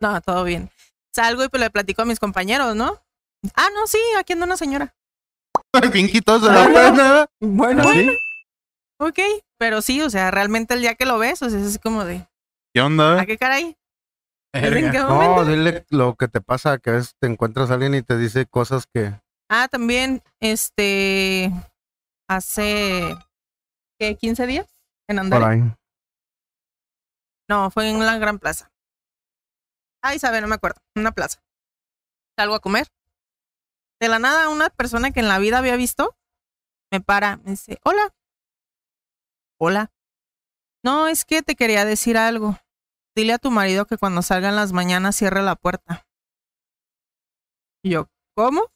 no, todo bien. Salgo y pues le platico a mis compañeros, ¿no? Ah, no, sí, aquí anda una señora. Bien pena. Bueno, Bueno. sí. Ok, pero sí, o sea, realmente el día que lo ves, o sea, es así como de, ¿Qué onda? ¿a qué caray? ¿En qué No, momento? dile lo que te pasa, que a veces te encuentras a alguien y te dice cosas que... Ah, también, este, hace, ¿qué? ¿15 días? En ahí. No, fue en la Gran Plaza. Ay, sabe, no me acuerdo. Una plaza. Salgo a comer. De la nada, una persona que en la vida había visto me para, me dice, hola. Hola. No, es que te quería decir algo. Dile a tu marido que cuando salga en las mañanas cierre la puerta. Y yo, ¿cómo?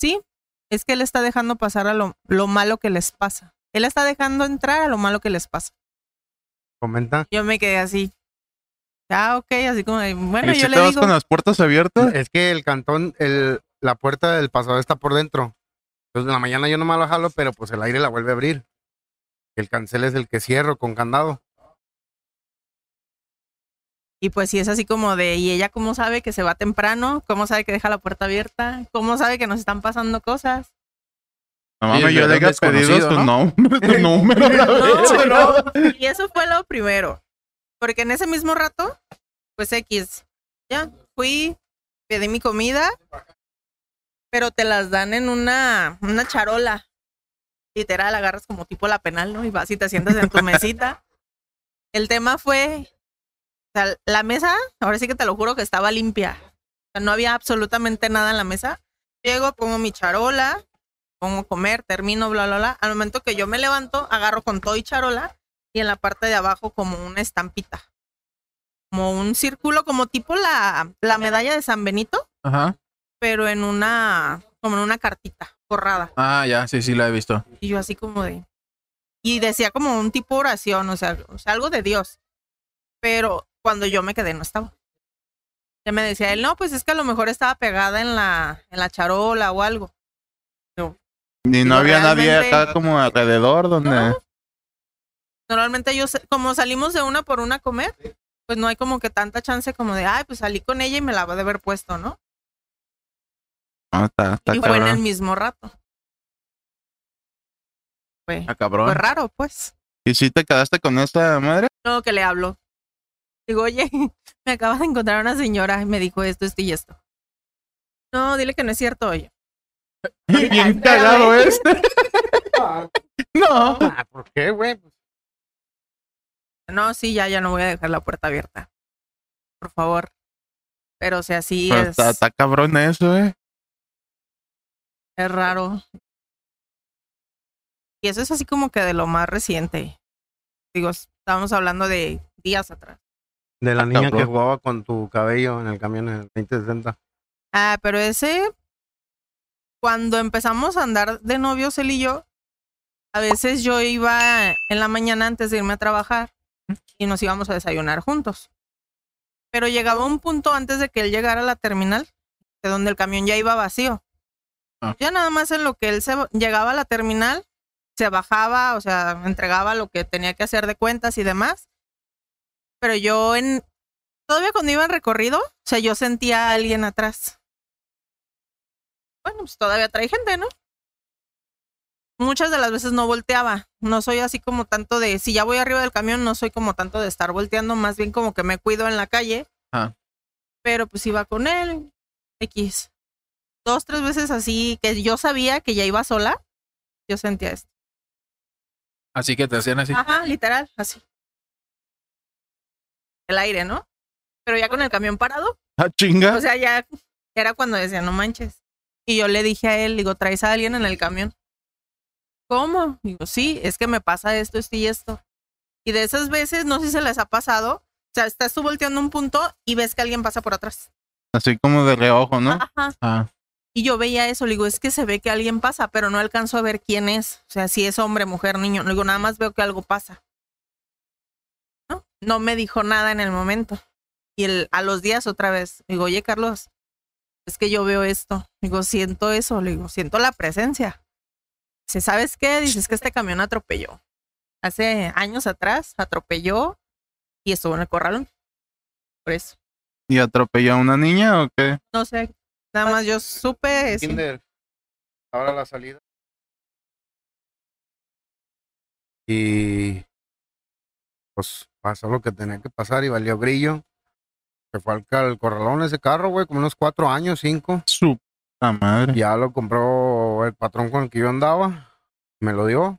Sí, es que él está dejando pasar a lo, lo malo que les pasa. Él está dejando entrar a lo malo que les pasa. Comenta. Yo me quedé así. Ah, ok, así como bueno, ¿Y si yo te le vas digo, con las puertas abiertas? Es que el cantón, el, la puerta del pasador está por dentro. Entonces en la mañana yo no me lo jalo, pero pues el aire la vuelve a abrir. El cancel es el que cierro con candado. Y pues sí es así como de, ¿y ella cómo sabe que se va temprano? ¿Cómo sabe que deja la puerta abierta? ¿Cómo sabe que nos están pasando cosas? No Sí, mames, yo le había pedido su ¿no? nombre, tu número. la No, vez. Y eso fue lo primero. Porque en ese mismo rato, pues X, ya, fui, pedí mi comida, pero te las dan en una, una charola. Literal, agarras como tipo la penal, ¿no? Y vas y te sientas en tu mesita. El tema fue, o sea, la mesa, ahora sí que te lo juro que estaba limpia. O sea, no había absolutamente nada en la mesa. Llego, pongo mi charola, pongo a comer, termino, bla, bla, bla. Al momento que yo me levanto, agarro con todo y charola y en la parte de abajo como una estampita. Como un círculo, como tipo la, la medalla de San Benito, Ajá. pero en una, como en una cartita forrada. Ah, ya, sí, sí, la he visto. Y yo así como de... Y decía como un tipo oración, o sea, o sea, algo de Dios. Pero cuando yo me quedé no estaba. Ya me decía él, no, pues es que a lo mejor estaba pegada en la, en la charola o algo. Ni no había nadie acá como alrededor donde... No. Normalmente yo, como salimos de una por una a comer, pues no hay como que tanta chance como de, ay, pues salí con ella y me la va de haber puesto, ¿no? No, está, está y fue en el mismo rato. Fue, Ah, cabrón. fue raro, pues. ¿Y si te quedaste con esa madre? No, que le hablo. Digo, oye, me acabas de encontrar una señora y me dijo esto, esto y esto. No, dile que no es cierto, oye. Bien cagado este. No. Ah, ¿Por qué, güey? No, sí, ya, ya no voy a dejar la puerta abierta. Por favor. Pero, o sea, sí Pero es, está, está cabrón eso, eh. es raro. Y eso es así como que de lo más reciente. Digo, estábamos hablando de días atrás. De la Ah, niña que jugaba con tu cabello en el camión en el 2060. Ah, pero ese, cuando empezamos a andar de novios él y yo, a veces yo iba en la mañana antes de irme a trabajar y nos íbamos a desayunar juntos. Pero llegaba un punto antes de que él llegara a la terminal, de donde el camión ya iba vacío. Ah. Ya nada más en lo que él se llegaba a la terminal, se bajaba, o sea, entregaba lo que tenía que hacer de cuentas y demás. Pero yo en todavía cuando iba en recorrido, o sea, yo sentía a alguien atrás. Bueno, pues todavía trae gente, ¿no? Muchas de las veces no volteaba. No soy así como tanto de, si ya voy arriba del camión, no soy como tanto de estar volteando, más bien como que me cuido en la calle. Ah. Pero pues iba con él, X. Dos, tres veces así, que yo sabía que ya iba sola, yo sentía esto. Así que te hacían así. Ajá, literal, así. El aire, ¿no? Pero ya con el camión parado, Ah, chinga. o sea, ya era cuando decía, no manches. Y yo le dije a él, digo, ¿traes a alguien en el camión? ¿Cómo? Digo, sí, es que me pasa esto, esto y esto. Y de esas veces, no sé si se les ha pasado, o sea, estás tú volteando un punto y ves que alguien pasa por atrás. Así como de reojo, ¿no? Ajá. Ah, Y yo veía eso, le digo, es que se ve que alguien pasa, pero no alcanzo a ver quién es. O sea, si es hombre, mujer, niño. Le digo, nada más veo que algo pasa. ¿No? me dijo nada en el momento. Y el, a los días otra vez, digo, oye Carlos, es que yo veo esto. Digo, siento eso, le digo, siento la presencia. Dice, ¿sabes qué? Dices que este camión atropelló. Hace años atrás atropelló y estuvo en el corralón. Por eso. ¿Y atropelló a una niña o qué? No sé, nada más yo supe eso. Kinder. Ahora la salida. Y pues pasó lo que tenía que pasar y valió grillo. Se fue al, al corralón ese carro, güey, como unos cuatro años, cinco. Su puta madre. Ya lo compró el patrón con el que yo andaba. Me lo dio.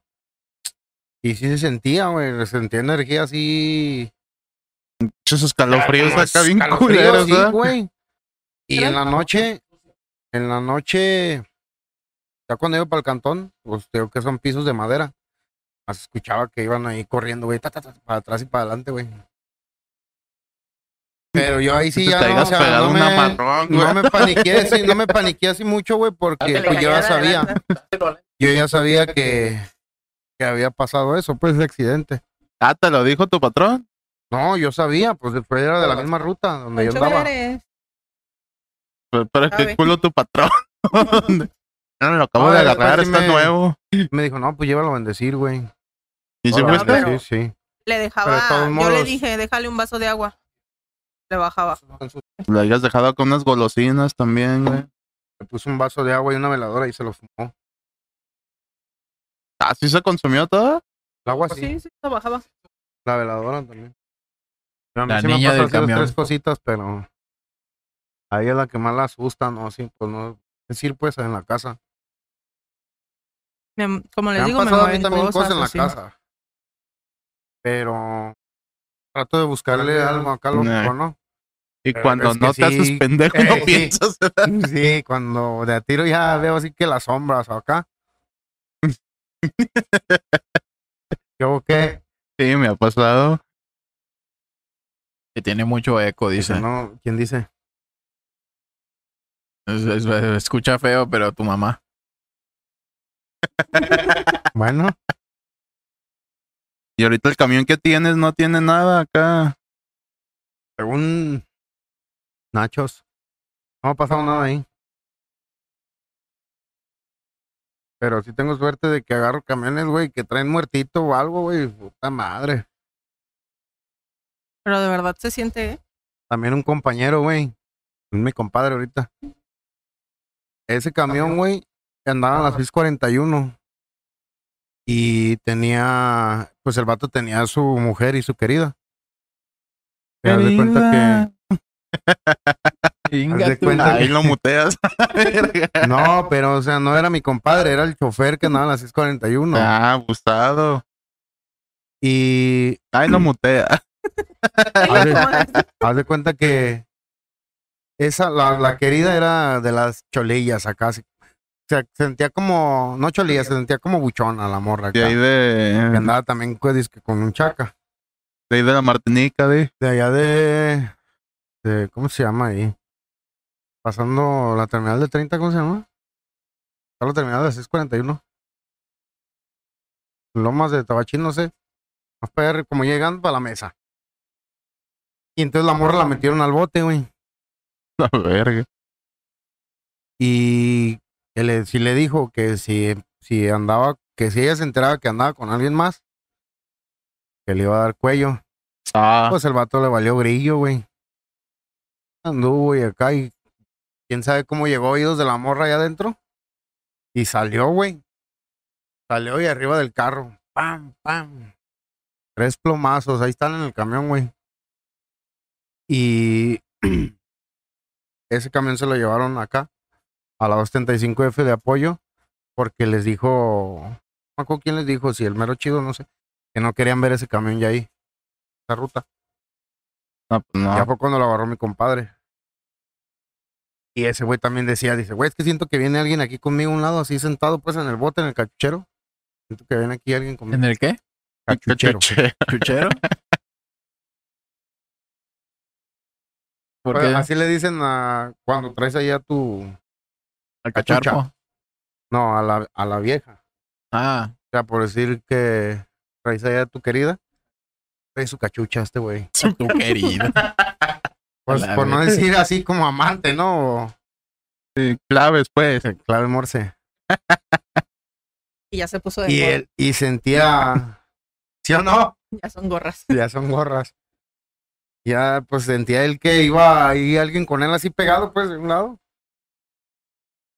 Y sí se sentía, güey. Se sentía energía así. Esos escalofríos acá bien culeros, sí, güey. Y en la noche, en la noche, ya cuando iba para el cantón, pues creo que son pisos de madera. Más escuchaba que iban ahí corriendo, güey, ta, ta, ta, para atrás y para adelante, güey. Pero yo ahí sí Te ya no, o sea, no un me, no me paniqué así, no me paniqué así mucho, güey, porque pues, yo ya sabía, yo ya sabía que, que había pasado eso, pues ese accidente. Ah, ¿te lo dijo tu patrón? No, yo sabía, pues después era de la misma ruta donde yo andaba. Pero, pero es que Sabe. culo tu patrón. no, lo acabo No, de agarrar, sí está me- nuevo. Me dijo, no, pues llévalo a bendecir, güey. Y si Hola, fuiste, Sí, sí. Le dejaba, yo le modos- dije, déjale un vaso de agua. Le bajaba. lo hayas dejado con unas golosinas también, güey. Le puso un vaso de agua y una veladora y se lo fumó. Ah, ¿sí se consumió todo? El agua sí, Sí, sí, lo bajaba. la veladora también. Pero a mí La sí me niña pasado del camión. tres cositas, pero a ella es la que más la asusta, ¿no? Así, pues no. Decir, pues, en la casa. Me- como Me les han digo, me pasado a mí también cosas, cosas en la así. casa. Pero trato de buscarle algo acá lo mejor, ¿no? Y Pero cuando que no te haces sí. pendejo, Eh, no sí. piensas. Sí, cuando de a tiro ya veo así que las sombras acá. ¿Yo qué? Sí, me ha pasado. Que tiene mucho eco, dice. Dice, no, ¿quién dice? Es- es- escucha feo, pero tu mamá. Bueno, Y ahorita el camión que tienes no tiene nada acá. según Nachos, no ha pasado nada ahí. Pero sí tengo suerte de que agarro camiones, güey, que traen muertito o algo, güey. Puta madre. Pero de verdad se siente, ¿eh? También un compañero, güey. Es mi compadre ahorita. Ese camión, güey, andaba en las 641. Y tenía, pues el vato tenía a su mujer y su querida. Y haz de cuenta que, haz de cuenta Ahí lo muteas. que- no, pero o sea, no era mi compadre, era el chofer que andaba en las 641. Ah, abusado. Y Ahí lo mutea. haz de, haz de cuenta que esa, la, la querida era de las cholillas acá. así. Se sentía como, no cholillas, se sentía como buchona la morra acá. De ahí Que de, andaba también pues, con un chaca. de ahí de la Martinica, de. De allá de, de, ¿cómo se llama ahí? Pasando la terminal de 30, ¿cómo se llama? Está la terminal de 641. Lomas de Tabachín, no sé. Más para allá, como llegando para la mesa. Y entonces la morra la metieron al bote, güey. La verga. Y que le, si le dijo que si, si andaba, que si ella se enteraba que andaba con alguien más, que le iba a dar cuello. Ah, Pues el vato le valió grillo, güey. Anduvo y acá y quién sabe cómo llegó a oídos de la morra allá adentro. Y salió, güey. Salió y arriba del carro. Pam, pam. Tres plomazos, ahí están en el camión, güey. Y ese camión se lo llevaron acá, a la 235F de apoyo, porque les dijo, no quién les dijo, si el mero chido, no sé, que no querían ver ese camión ya ahí, esa ruta. no, pues no. Ya fue cuando lo agarró mi compadre. Y ese güey también decía, dice, güey, es que siento que viene alguien aquí conmigo a un lado, así sentado pues en el bote, en el cachuchero. Siento que viene aquí alguien conmigo. ¿En el qué? cachuchero. ¿Chuchero? ¿Por qué? así le dicen a cuando traes allá tu... Al cachucha. cacharpo. No, a la, a la vieja. Ah, O sea, por decir que traes allá a tu querida. trae su cachucha este güey. Tu querido. Pues por no decir así como amante, ¿no? Sí, claves, pues. Clave Morse. Y ya se puso de Y moda. él, y sentía, ¿sí o no? Ya son gorras. Ya son gorras. Ya, pues sentía él que iba ahí alguien con él así pegado, pues, de un lado.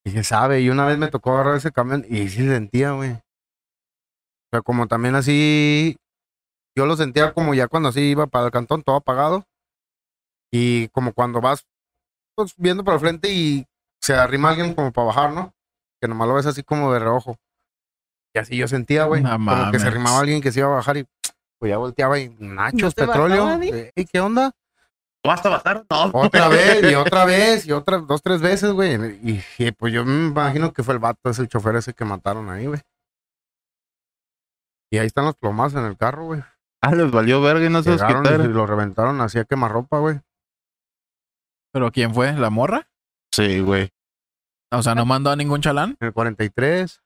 Y se sabe, y una vez me tocó agarrar ese camión y sí sentía, güey. O sea, como también así, yo lo sentía como ya cuando así iba para el cantón, todo apagado. Y como cuando vas, pues, viendo para el frente y se arrima alguien como para bajar, ¿no? Que nomás lo ves así como de reojo. Y así yo sentía, güey. No como que se arrimaba alguien que se iba a bajar y pues ya volteaba y nachos, te petróleo. bajaba? Ey, ¿Qué onda? ¿Vas a bajar? No. Otra vez, y otra vez, y otra, dos, tres veces, güey. Y, y, pues yo me imagino que fue el vato, ese chofer ese que mataron ahí, güey. Y ahí están los plomazos en el carro, güey. Ah, les valió verga y no se los y lo reventaron así a quemarropa, güey. ¿Pero quién fue? ¿La morra? Sí, güey. O sea, no mandó a ningún chalán. En el 43.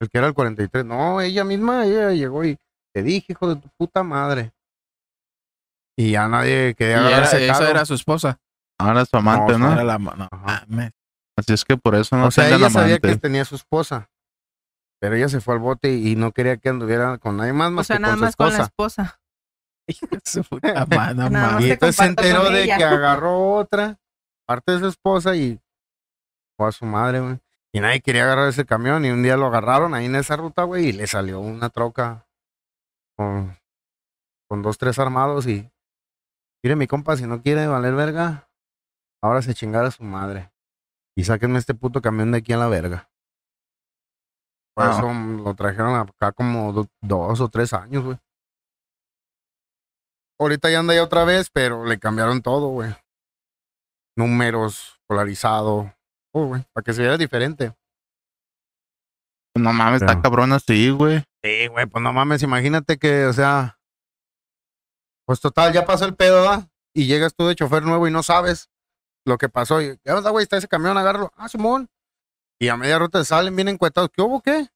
El que era el 43. No, ella misma, ella llegó y te dije, hijo de tu puta madre. Y ya nadie Y quería agarrar era- ese esa era su esposa. Ahora es su amante, No, ¿no? Era la no. Así es que por eso no o sea, ella sabía que tenía su esposa. Pero ella se fue al bote y no quería que anduviera con nadie más, O más sea, que nada con su más con la esposa. esposa. Su puta madre, no Nada mames. más Y entonces se enteró de que agarró otra, parte de su esposa y fue a su madre, güey. Y nadie quería agarrar ese camión y un día lo agarraron ahí en esa ruta, güey, y le salió una troca con, con dos, tres armados y... Mire, mi compa, si no quiere valer verga, ahora se chingara su madre. Y sáquenme este puto camión de aquí a la verga. Por eso lo trajeron acá como do- dos o tres años, güey. Ahorita ya anda ya otra vez, pero le cambiaron todo, güey. Números, polarizado. Oh, güey, para que se viera diferente. No mames, Pero- está cabrón así, güey. Sí, güey, pues no mames, imagínate que, o sea, pues total, ya pasó el pedo, ¿verdad? Y llegas tú de chofer nuevo y no sabes lo que pasó. Y, ¿qué onda, güey? Está ese camión, agárralo. Ah, Simón. Y a media ruta salen bien encuetados. ¿Qué hubo, qué?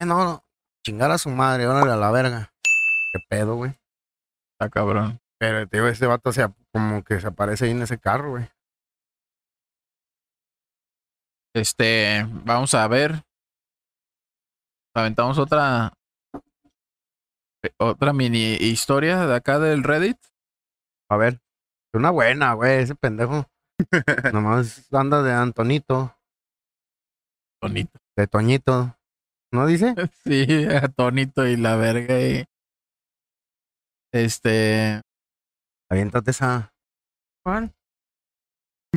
Eh, no, no, chingar a su madre, órale a la verga. ¿Qué pedo, güey? Está cabrón. Pero, tío, ese vato, o sea, como que se aparece ahí en ese carro, güey. Este, vamos a ver. Aventamos otra. Eh, Otra mini historia de acá del Reddit. A ver, una buena, güey, ese pendejo. Nomás anda de Antonito, Bonito. de Toñito. ¿No dice? Sí, atónito y la verga. Y... Este. Aviéntate esa, Juan,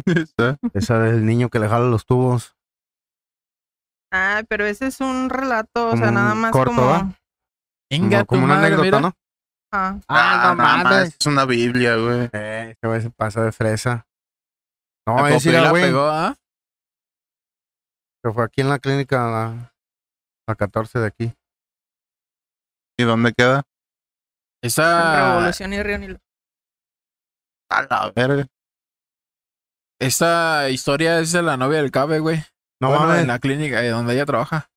Está- esa del niño que le jala los tubos. Ah, pero ese es un relato, o sea, nada más corto, como... ¿va? Inga Como, una madre, anécdota, mira. ¿no? Ah, Ah, no nada más, mames. Es una Biblia, güey. Eh, güey se pasa de fresa. No, La es güey. pegó, ¿ah? Que fue aquí en la clínica, la, la 14 de aquí. ¿Y dónde queda? Esa, Revolución y Río Nilo. A la verga. esta historia es de la novia del Cabe, güey. No Bueno, mames. en la clínica eh, donde ella trabaja.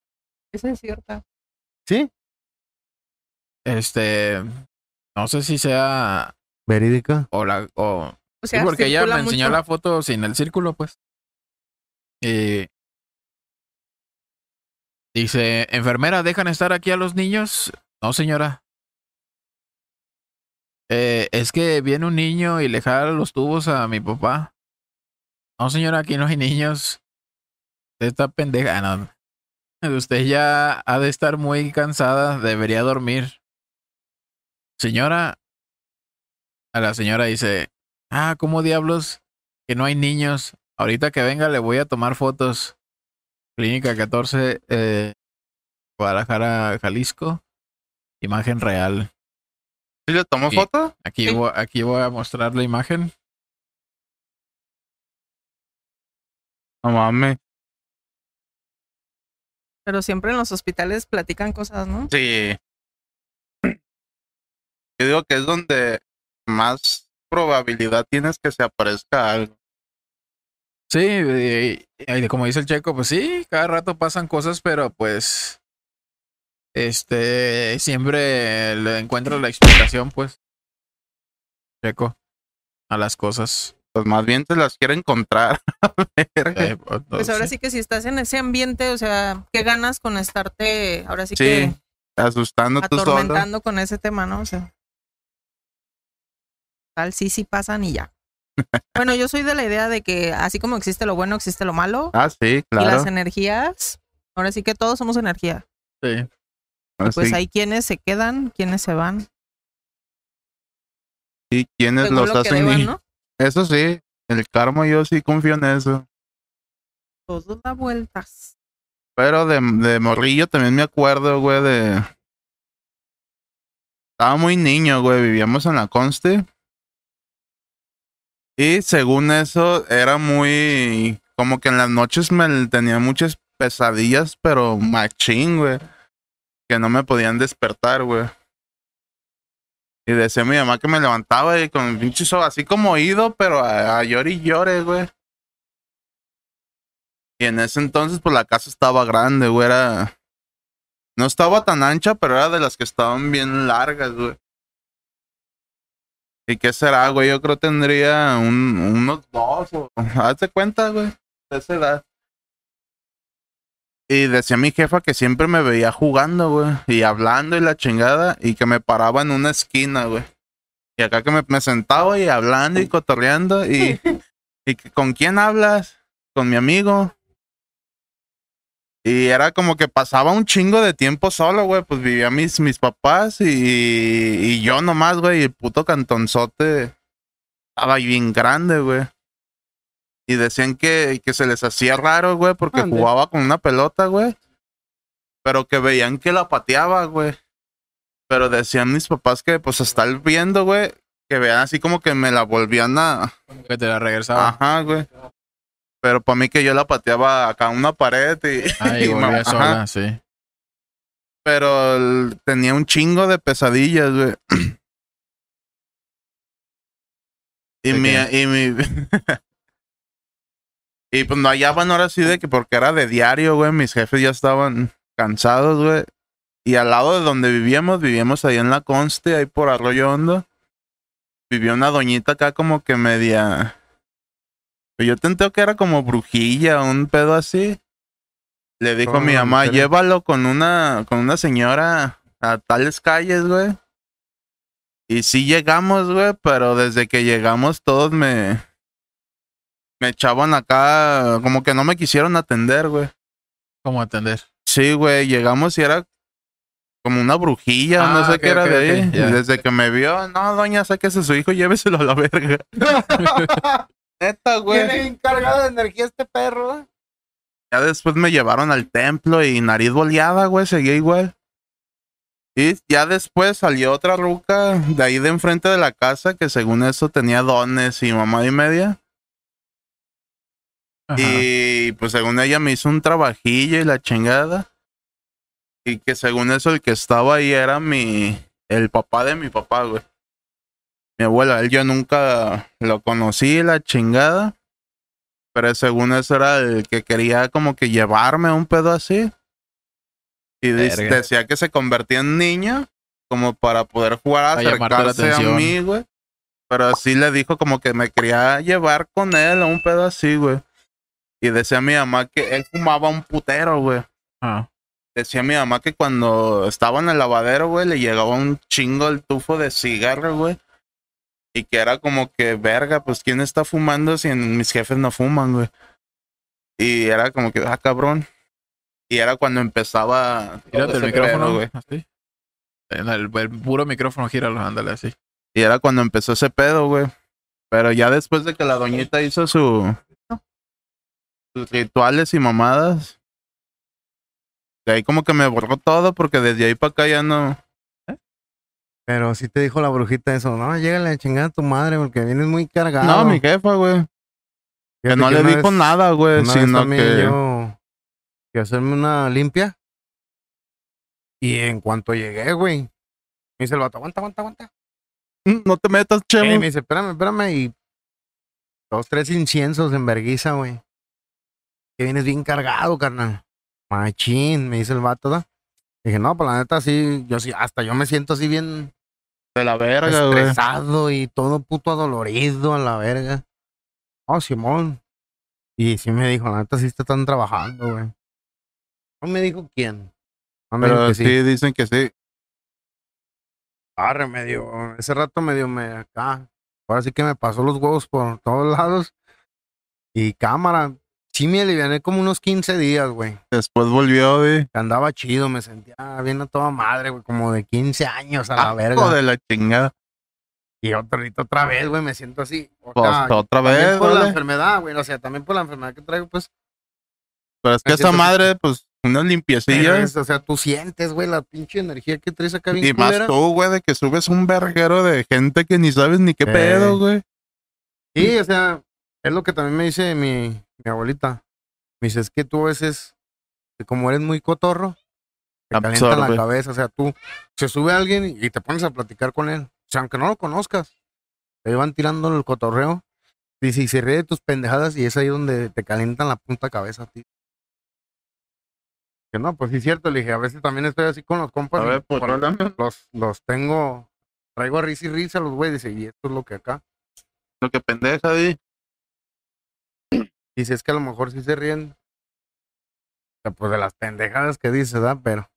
Esa es cierta. ¿Sí? Este. No sé si sea. Verídica. O la. O, O sí, sea, porque ella me enseñó mucho. la foto sin el círculo, pues. Y. Dice, enfermera, ¿dejan estar aquí a los niños? No, señora. Eh, es que viene un niño y le jala los tubos a mi papá. No, señora, aquí no hay niños. Usted está pendeja. No. Usted ya ha de estar muy cansada. Debería dormir. Señora. A la señora dice, ah, ¿cómo diablos? Que no hay niños. Ahorita que venga le voy a tomar fotos. Clínica 14, eh, Guadalajara, Jalisco. Imagen real. ¿Sí le tomó foto? Aquí, Sí. voy, aquí voy a mostrar la imagen. No mames. Pero siempre en los hospitales platican cosas, ¿no? Sí. Yo digo que es donde más probabilidad tienes que se aparezca algo. Sí, y- y como dice el checo, pues sí, cada rato pasan cosas, pero pues este, siempre le encuentro la explicación, pues. Checo a las cosas. Pues más bien te las quiere encontrar. Eh, pues, Pues ahora sí que si estás en ese ambiente, o sea, ¿qué ganas con estarte ahora sí, Sí, que Asustando atormentando con ese tema, ¿no? O sea, tal, sí, sí pasan y ya. bueno, yo soy de la idea de que así como existe lo bueno, existe lo malo. Ah, sí, Y claro. las energías, ahora sí que todos somos energía. Sí. Pues Así, hay quienes se quedan, quienes se van. y quienes según los lo hacen deban, ir. ¿no? Eso sí, el karma yo sí confío en eso. Todo da vueltas. Pero de, de morrillo también me acuerdo, güey, de... Estaba muy niño, güey, vivíamos en la Conste. Y según eso, era muy... Como que en las noches me tenía muchas pesadillas, pero machín, güey. Que no me podían despertar, güey. Y decía mi mamá que me levantaba y con pinche así como oído, pero a, a y llore, güey. Y en ese entonces, pues la casa estaba grande, güey. Era. No estaba tan ancha, pero era de las que estaban bien largas, güey. ¿Y qué será, güey? Yo creo tendría un, unos dos o. Hazte cuenta, güey. De esa edad. Y decía mi jefa que siempre me veía jugando, güey. Y hablando y la chingada. Y que me paraba en una esquina, güey. Y acá que me, me sentaba y hablando y cotorreando. Y, y que, ¿con quién hablas? Con mi amigo. Y era como que pasaba un chingo de tiempo solo, güey. Pues vivía mis, mis papás y, y yo nomás, güey. Y el puto cantonzote estaba bien grande, güey. Y decían que, que se les hacía raro, güey, porque Ande. jugaba con una pelota, güey. Pero que veían que la pateaba, güey. Pero decían mis papás que, pues, estar viendo, güey, que vean así como que me la volvían a, Que te la regresaba. Ajá, güey. Pero para mí que yo la pateaba acá a una pared y, Ahí y ajá. sí. Pero el- tenía un chingo de pesadillas, güey. Y ¿De mi, y mi Y pues no hallaban ahora sí de que porque era de diario, güey, mis jefes ya estaban cansados, güey. Y al lado de donde vivíamos, vivíamos ahí en la Conste, ahí por Arroyo Hondo. Vivía una doñita acá como que media. Yo te entero que era como brujilla, un pedo así. Le dijo a mi Oh, mamá, llévalo con una, con una señora a tales calles, güey. Y sí llegamos, güey, pero desde que llegamos todos me, me echaban acá, como que no me quisieron atender, güey. ¿Cómo atender? Sí, güey, llegamos y era como una brujilla, Ah, no sé qué era de ahí. Desde que me vio, no, doña, sáquese a su hijo, lléveselo a la verga. Neta, güey. Tiene bien cargado de energía este perro. ¿eh? Ya después me llevaron al templo y nariz boleada, güey, seguía igual. Y ya después salió otra ruca de ahí de enfrente de la casa que según eso tenía dones y mamá y media. Ajá. Y pues según ella me hizo un trabajillo y la chingada. Y que según eso el que estaba ahí era mi... El papá de mi papá, güey. Mi abuela, él yo nunca lo conocí, la chingada. Pero según eso era el que quería como que llevarme a un pedo así. Y Verga. decía que se convertía en niño como para poder jugar a Para llamarte la acercarse a atención. mí, güey. Pero así le dijo como que me quería llevar con él a un pedo así, güey. Y decía mi mamá que él fumaba un putero, güey. Ah. Decía mi mamá que cuando estaba en el lavadero, güey, le llegaba un chingo el tufo de cigarro, güey. Y que era como que, verga, pues ¿quién está fumando si en- mis jefes no fuman, güey? Y era como que, ah, cabrón. Y era cuando empezaba... Gírate el micrófono, güey. Así. El, el- el puro micrófono, gíralo, ándale así. Y era cuando empezó ese pedo, güey. Pero ya después de que la doñita hizo su... Sus rituales y mamadas. De ahí como que me borró todo porque desde ahí para acá ya no... Pero sí te dijo la brujita eso. No, llégale a chingar a tu madre porque vienes muy cargado. No, mi jefa, güey. Que no le dijo vez- nada, güey, sino que... yo que hacerme una limpia. Y en cuanto llegué, güey, me dice el vato, aguanta, aguanta, aguanta. "Mm, No te metas, chemo. me dice, espérame, espérame. Y dos, tres inciensos en verguiza, güey. Que vienes bien cargado, carnal. Machín, me dice el vato, ¿da? Dije, no, pues la neta sí, yo sí, hasta yo me siento así bien De la verga, güey. estresado y todo puto adolorido a la verga. Oh, Simón. Y sí me dijo, la neta sí te están trabajando, güey. No me dijo quién. No me dijo Pero que sí. sí. dicen que sí. Arre, medio, ese rato medio me acá. Ahora sí que me pasó los huevos por todos lados. Y cámara. Sí me aliviané como unos 15 días, güey. Después volvió, güey. Andaba chido, me sentía bien a toda madre, güey. Como de 15 años a la Asco verga. de la chingada. Y otro ahorita otra vez, güey, me siento así. O Pues, otra también vez, por la enfermedad, güey. O sea, también por la enfermedad que traigo, pues. Pero es que esa madre, pues, unas limpiecillas. o sea, tú sientes, güey, la pinche energía que traes acá bien Y más tú, güey, de que subes un verguero de gente que ni sabes ni qué Eh. pedo, güey. Sí, o sea, es lo que también me dice mi, mi abuelita. Me dice, es que tú a veces, que como eres muy cotorro, te calienta la cabeza. O sea, tú, se sube alguien y te pones a platicar con él. O sea, aunque no lo conozcas, te van tirando el cotorreo. Dice, y se ríe de tus pendejadas y es ahí donde te calientan la punta cabeza a ti. Que no, pues sí es cierto, le dije, a veces también estoy así con los compas. A ver, pues, por- los, los tengo, traigo a risa y risa a los güeyes, dice, y esto es lo que acá. Lo que pendeja, di. Dice, es que a lo mejor sí se ríen. o sea, pues de las pendejadas que dice, ¿verdad? Pero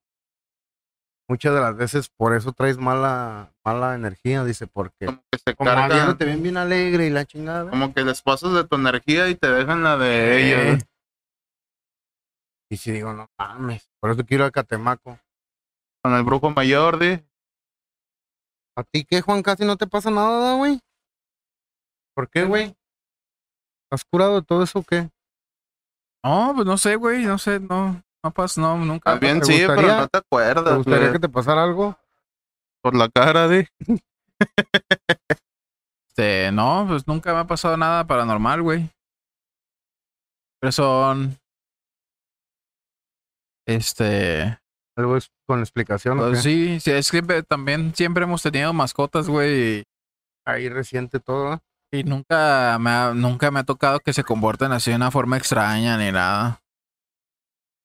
muchas de las veces por eso traes mala, mala energía, dice, porque Como que se como carga. viéndote bien, bien alegre y la chingada. Como que les pasas de tu energía y te dejan la de Eh. ellos. Y si digo, no mames, por eso quiero ir a Catemaco. Con el brujo mayor, di. ¿A ti qué, Juan? Casi no te pasa nada, güey. ¿Por qué, güey? ¿Has curado de todo eso o qué? No, pues no sé, güey, no sé, no, no pasa, no, nunca. También ¿te sí, pero gustaría- no te ¿Te acuerdas, gustaría güey. que te pasara algo? Por la cara, di. Este, no, pues nunca me ha pasado nada paranormal, güey. Pero son. Este. Algo es con explicación, ¿o Pues qué? sí, sí, es que siempre- también siempre hemos tenido mascotas, güey. Ahí reciente todo, ¿eh? Y nunca me ha, nunca me ha tocado que se comporten así de una forma extraña ni nada.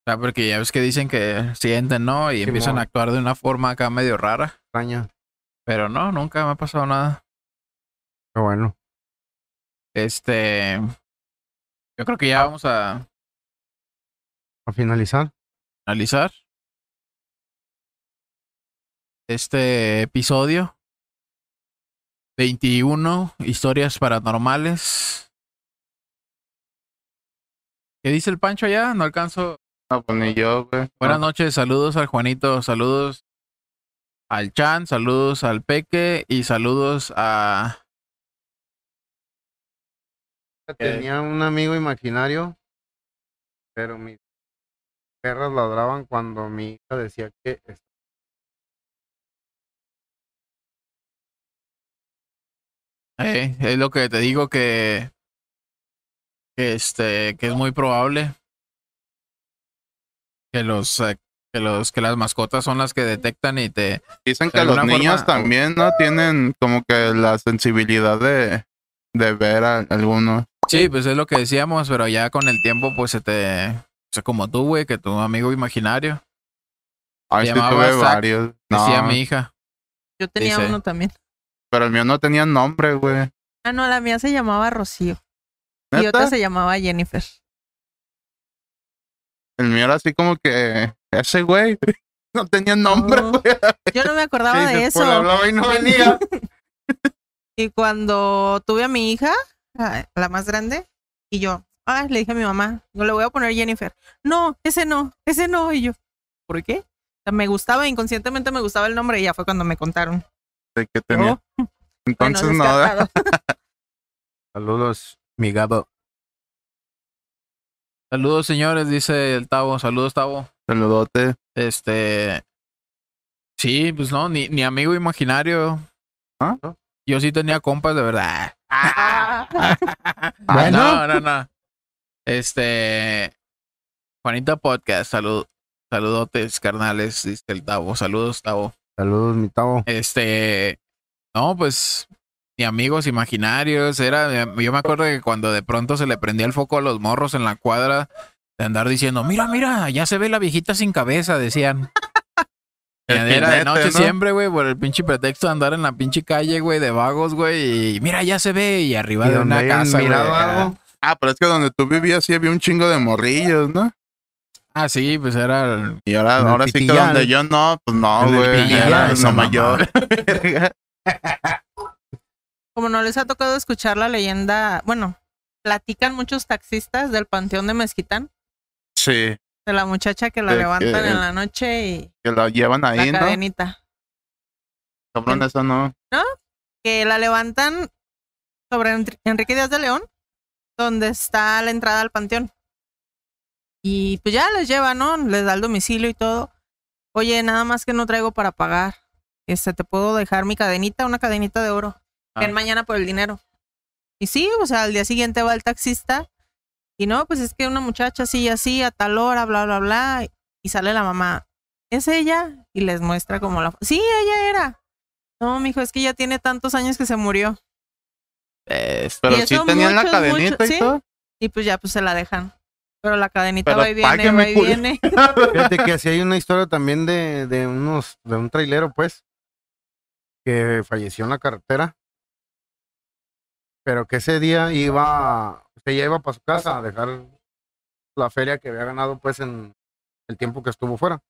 O sea, porque ya ves que dicen que sienten, ¿no? Y empiezan a actuar de una forma acá medio rara. extraña. Pero no, nunca me ha pasado nada. Pero bueno. Este. Yo creo que ya vamos a A finalizar. analizar este episodio. 21 historias paranormales. ¿Qué dice el Pancho allá? No alcanzo. No, pues ni yo, güey. Buenas No. noches, saludos al Juanito, saludos al Chan, saludos al Peque y saludos a... Tenía un amigo imaginario, pero mis perras ladraban cuando mi hija decía que Eh, es lo que te digo que, que este que es muy probable que los eh, que los que las mascotas son las que detectan y te Dicen que los niños forma- también, ¿no? Tienen como que la sensibilidad de, de ver a algunos. sí pues es lo que decíamos pero ya con el tiempo pues se te o sea, como tú güey que tu amigo imaginario Ay, Se sí llamaba tuve varios. decía No, mi hija Yo tenía Dice- uno también. Pero el mío no tenía nombre, güey. Ah, no, la mía se llamaba Rocío. Y otra se llamaba Jennifer. El mío era así como que ese güey no tenía nombre, No. güey. Yo no me acordaba Sí, de pues, eso. hablaba y no venía. Y cuando tuve a mi hija, la más grande, y yo, ah, le dije a mi mamá, yo le voy a poner Jennifer. No, ese no, ese no. Y yo, ¿por qué? O sea, me gustaba, inconscientemente me gustaba el nombre y ya fue cuando me contaron. De que tenía. Oh, Entonces bueno, no. Saludos, mi gado. saludos señores dice el Tavo saludos Tavo saludote. Este. Sí, pues no, ni, ni amigo imaginario. ¿Ah? Yo sí tenía compas de verdad. Bueno. No, no, no. Este. Juanita Podcast, salud, saludotes, carnales, dice el Tavo. Saludos, Tavo. Saludos, mi tavo. Este. No, pues. Ni amigos imaginarios. Era. Yo me acuerdo que cuando de pronto se le prendía el foco a los morros en la cuadra. De andar diciendo, mira, mira, ya se ve la viejita sin cabeza, decían. El Era de jinete, noche ¿no? siempre, güey, por el pinche pretexto de andar en la pinche calle, güey, de vagos, güey. Y mira, ya se ve. Y arriba Y de una casa, güey. Ah, pero es que donde tú vivías sí había un chingo de morrillos, ¿no? Ah, sí, pues era. el- Y ahora, el ahora sí que donde yo no, pues no, güey. Era mamada. York. Como no les ha tocado escuchar la leyenda, bueno, platican muchos taxistas del panteón de Mezquitán, sí, de la muchacha que la De levantan que- en la noche y que la llevan ahí, la ¿no? cadenita. Cabrón, eso no. Que la levantan sobre Enrique Díaz de León, donde está la entrada al panteón. Y pues ya les lleva, ¿no? Les da el domicilio y todo. Oye, nada más que no traigo para pagar. Este, te puedo dejar mi cadenita, una cadenita de oro. Ven Ah. mañana por el dinero. Y sí, o sea, al día siguiente va el taxista. Y no, pues es que una muchacha así y así, a tal hora, bla, bla, bla. Y sale la mamá. ¿Es ella? Y les muestra como la... Sí, ella era. No, mijo, es que ya tiene tantos años que se murió. Pero sí tenían la cadenita muchos, y sí. todo. Y pues ya, pues se la dejan. Pero la cadenita Pero va y viene, va y viene. Fíjate que así hay una historia también de, de unos, de un trailero, pues, que falleció en la carretera. Pero que ese día iba, que ya iba para su casa a dejar la feria que había ganado, pues, en el tiempo que estuvo fuera.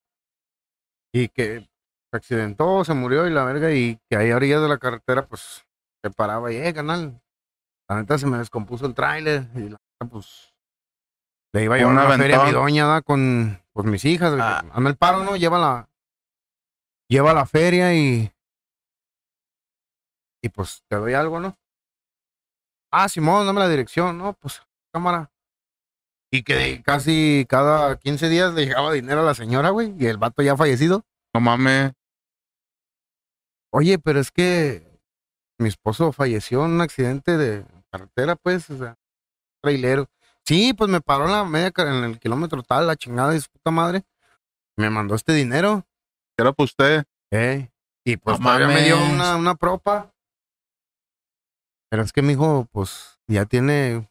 Y que se accidentó, se murió y la verga, y que ahí a orillas de la carretera, pues, se paraba y, eh, canal, la neta se me descompuso el tráiler y la neta, pues, le iba a llevar Un una feria a mi aventón. doña, ¿da? con pues, mis hijas. Ah. Hazme el paro, ¿no? Lleva la, lleva la feria y, y pues te doy algo, ¿no? Ah, Simón, dame la dirección, ¿no? Pues, cámara. Y que casi cada 15 días le llegaba dinero a la señora, güey, y el vato ya fallecido. No mames. Oye, pero es que mi esposo falleció en un accidente de carretera, pues, o sea, trailero. Sí, pues me paró en la media, en el kilómetro tal, la chingada de su puta madre. Me mandó este dinero. Era para usted. Eh, y pues No todavía me dio una, una propa. Pero es que mi hijo, pues, ya tiene.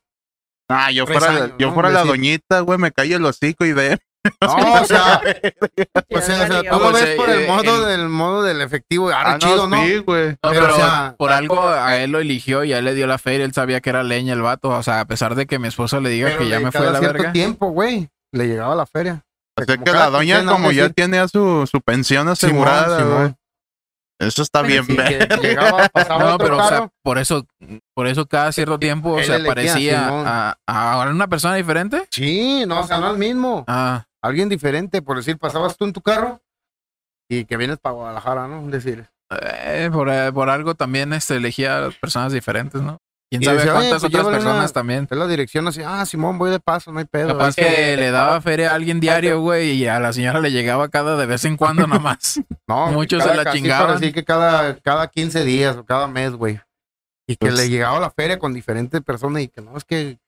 Ah, yo fuera, años, yo ¿no? fuera la doñita, güey, me cae el hocico y ve. No, o sea, pues, o sea, valió. tú lo ves por el modo el- del modo del efectivo. Ah, Ah, chido, ¿no? sí, güey. No, Pero, pero o sea- por algo a él lo eligió y a él le dio la feria. Él sabía que era leña el vato. O sea, a pesar de que mi esposa le diga que ya me fue a la cierto verga. tiempo, güey, le llegaba la feria. O sea que la doña, como ya decir. tiene a su, su pensión asegurada, Simón. Eso está Pero bien, sí, llegaba, No, pero o sea, por eso, por eso cada cierto tiempo se parecía a, a una persona diferente. Sí, no, o sea, no el mismo. Ah, Alguien diferente, por decir, pasabas tú en tu carro y que vienes para Guadalajara, ¿no? Decir, eh, por, eh, por algo también este, elegía a personas diferentes, ¿no? Quién Y sabe decía, "Oye, cuántas pues otras personas una- también. es la dirección así, ah, Simón, voy de paso, no hay pedo. Capaz Es que- que le daba feria a alguien diario, güey, y a la señora le llegaba cada de vez en cuando nomás. no, muchos cada- se la chingaban. decir que cada, cada 15 días o cada mes, güey. Y que Pues- le llegaba la feria con diferentes personas y que no, es que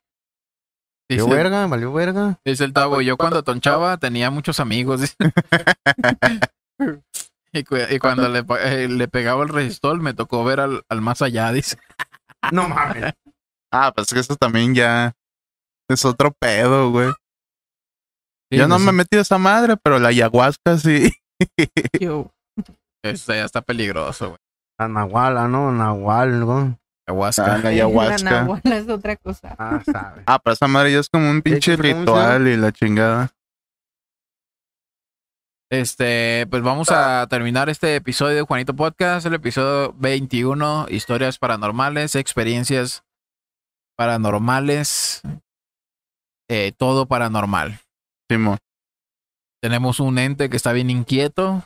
valió Dice, verga, valió verga. dice el Tavo, yo cuando tonchaba tenía muchos amigos. y, cu- y cuando le, eh, le pegaba el resistol me tocó ver al, al más allá, dice. No mames. Ah, pues que eso también ya es otro pedo, güey. Sí, Yo no pues, me he metido esa madre, pero la ayahuasca sí. Este, ya está peligroso, güey. La Nahuala, ¿no? Nahual, ¿no? Ayahuasca. Ah, la La ayahuasca. nahuala es otra cosa. Ah, sabe. Ah, pero esa madre ya es como un pinche ritual y la chingada. Este, pues vamos a terminar este episodio de Juanito Podcast, el episodio 21, historias paranormales, experiencias paranormales, eh, todo paranormal. Simón. Tenemos un ente que está bien inquieto,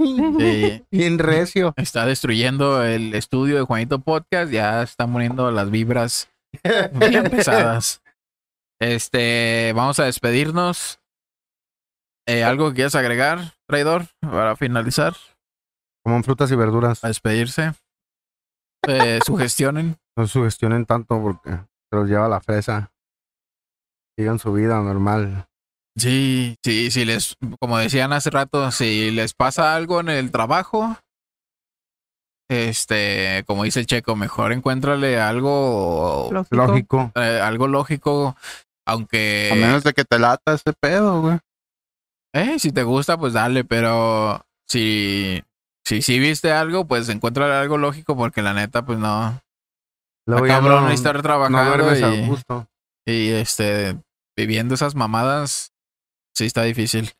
Bien recio. está destruyendo el estudio de Juanito Podcast, ya están poniendo las vibras bien pesadas. Este, vamos a despedirnos. Eh, ¿Algo que quieras agregar, traidor, para finalizar? Como en frutas y verduras. a despedirse. Eh, sugestionen. No sugestionen tanto porque se los lleva la fresa. Sigan su vida normal. Sí, sí, si les, como decían hace rato, si les pasa algo en el trabajo, este, como dice el checo, mejor encuéntrale algo, Lógico. Lógico. eh, algo lógico, aunque, A menos de que te lata ese pedo, güey. eh, si te gusta, pues dale, pero si, si, si viste algo, pues encuentra algo lógico porque la neta, pues no. Luego cabrón no, estar no trabajando duermes y, a gusto. y, este viviendo esas mamadas, sí está difícil.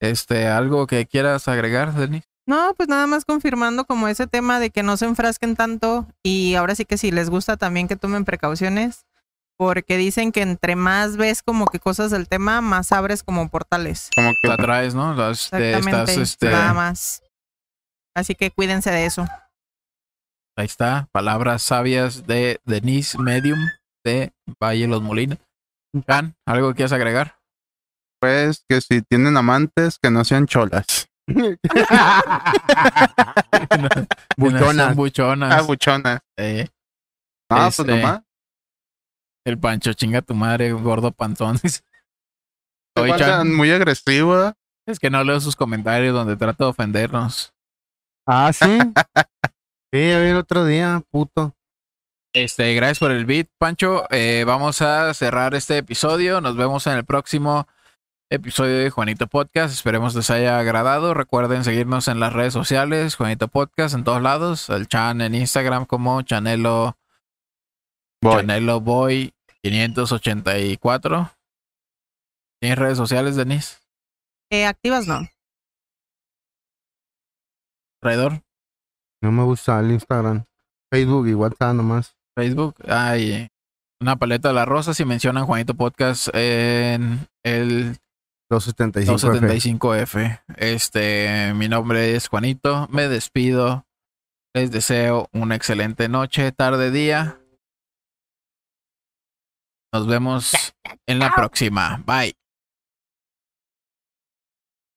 Este, algo que quieras agregar, Denis. No, pues nada más confirmando como ese tema de que no se enfrasquen tanto y ahora sí que si les gusta también que tomen precauciones porque dicen que entre más ves como que cosas del tema, más abres como portales. Como que La traes, ¿no? Las- te- Exactamente. estás, este, Nada más. Así que cuídense de eso. ahí está, palabras sabias de Denise Medium de Valle Los Molinos. Jan, ¿algo que quieras agregar? Pues que si tienen amantes, que no sean cholas. Buchonas. Buchonas. Ah, buchonas. Eh, Ah, Este- pues nomás. el Pancho, chinga tu madre, gordo pantón. Muy agresivo. es que no leo sus comentarios donde trata de ofendernos. ah, sí. Sí, vi el otro día, puto. Este, gracias por el beat, Pancho. Eh, vamos a cerrar este episodio. Nos vemos en el próximo episodio de Juanito Podcast. Esperemos les haya agradado. Recuerden seguirnos en las redes sociales, Juanito Podcast en todos lados. El Chan en Instagram como Chanelo, Voy. Chanelo Boy 584. ¿Tienes redes sociales, Denise? Eh, activas no. Traidor, No me gusta el Instagram. Facebook y WhatsApp nomás. Facebook. Hay una paleta de las rosas y mencionan Juanito Podcast en el 275. 275F. Este, mi nombre es Juanito. Me despido. Les deseo una excelente noche, tarde, día. Nos vemos en la próxima. Bye.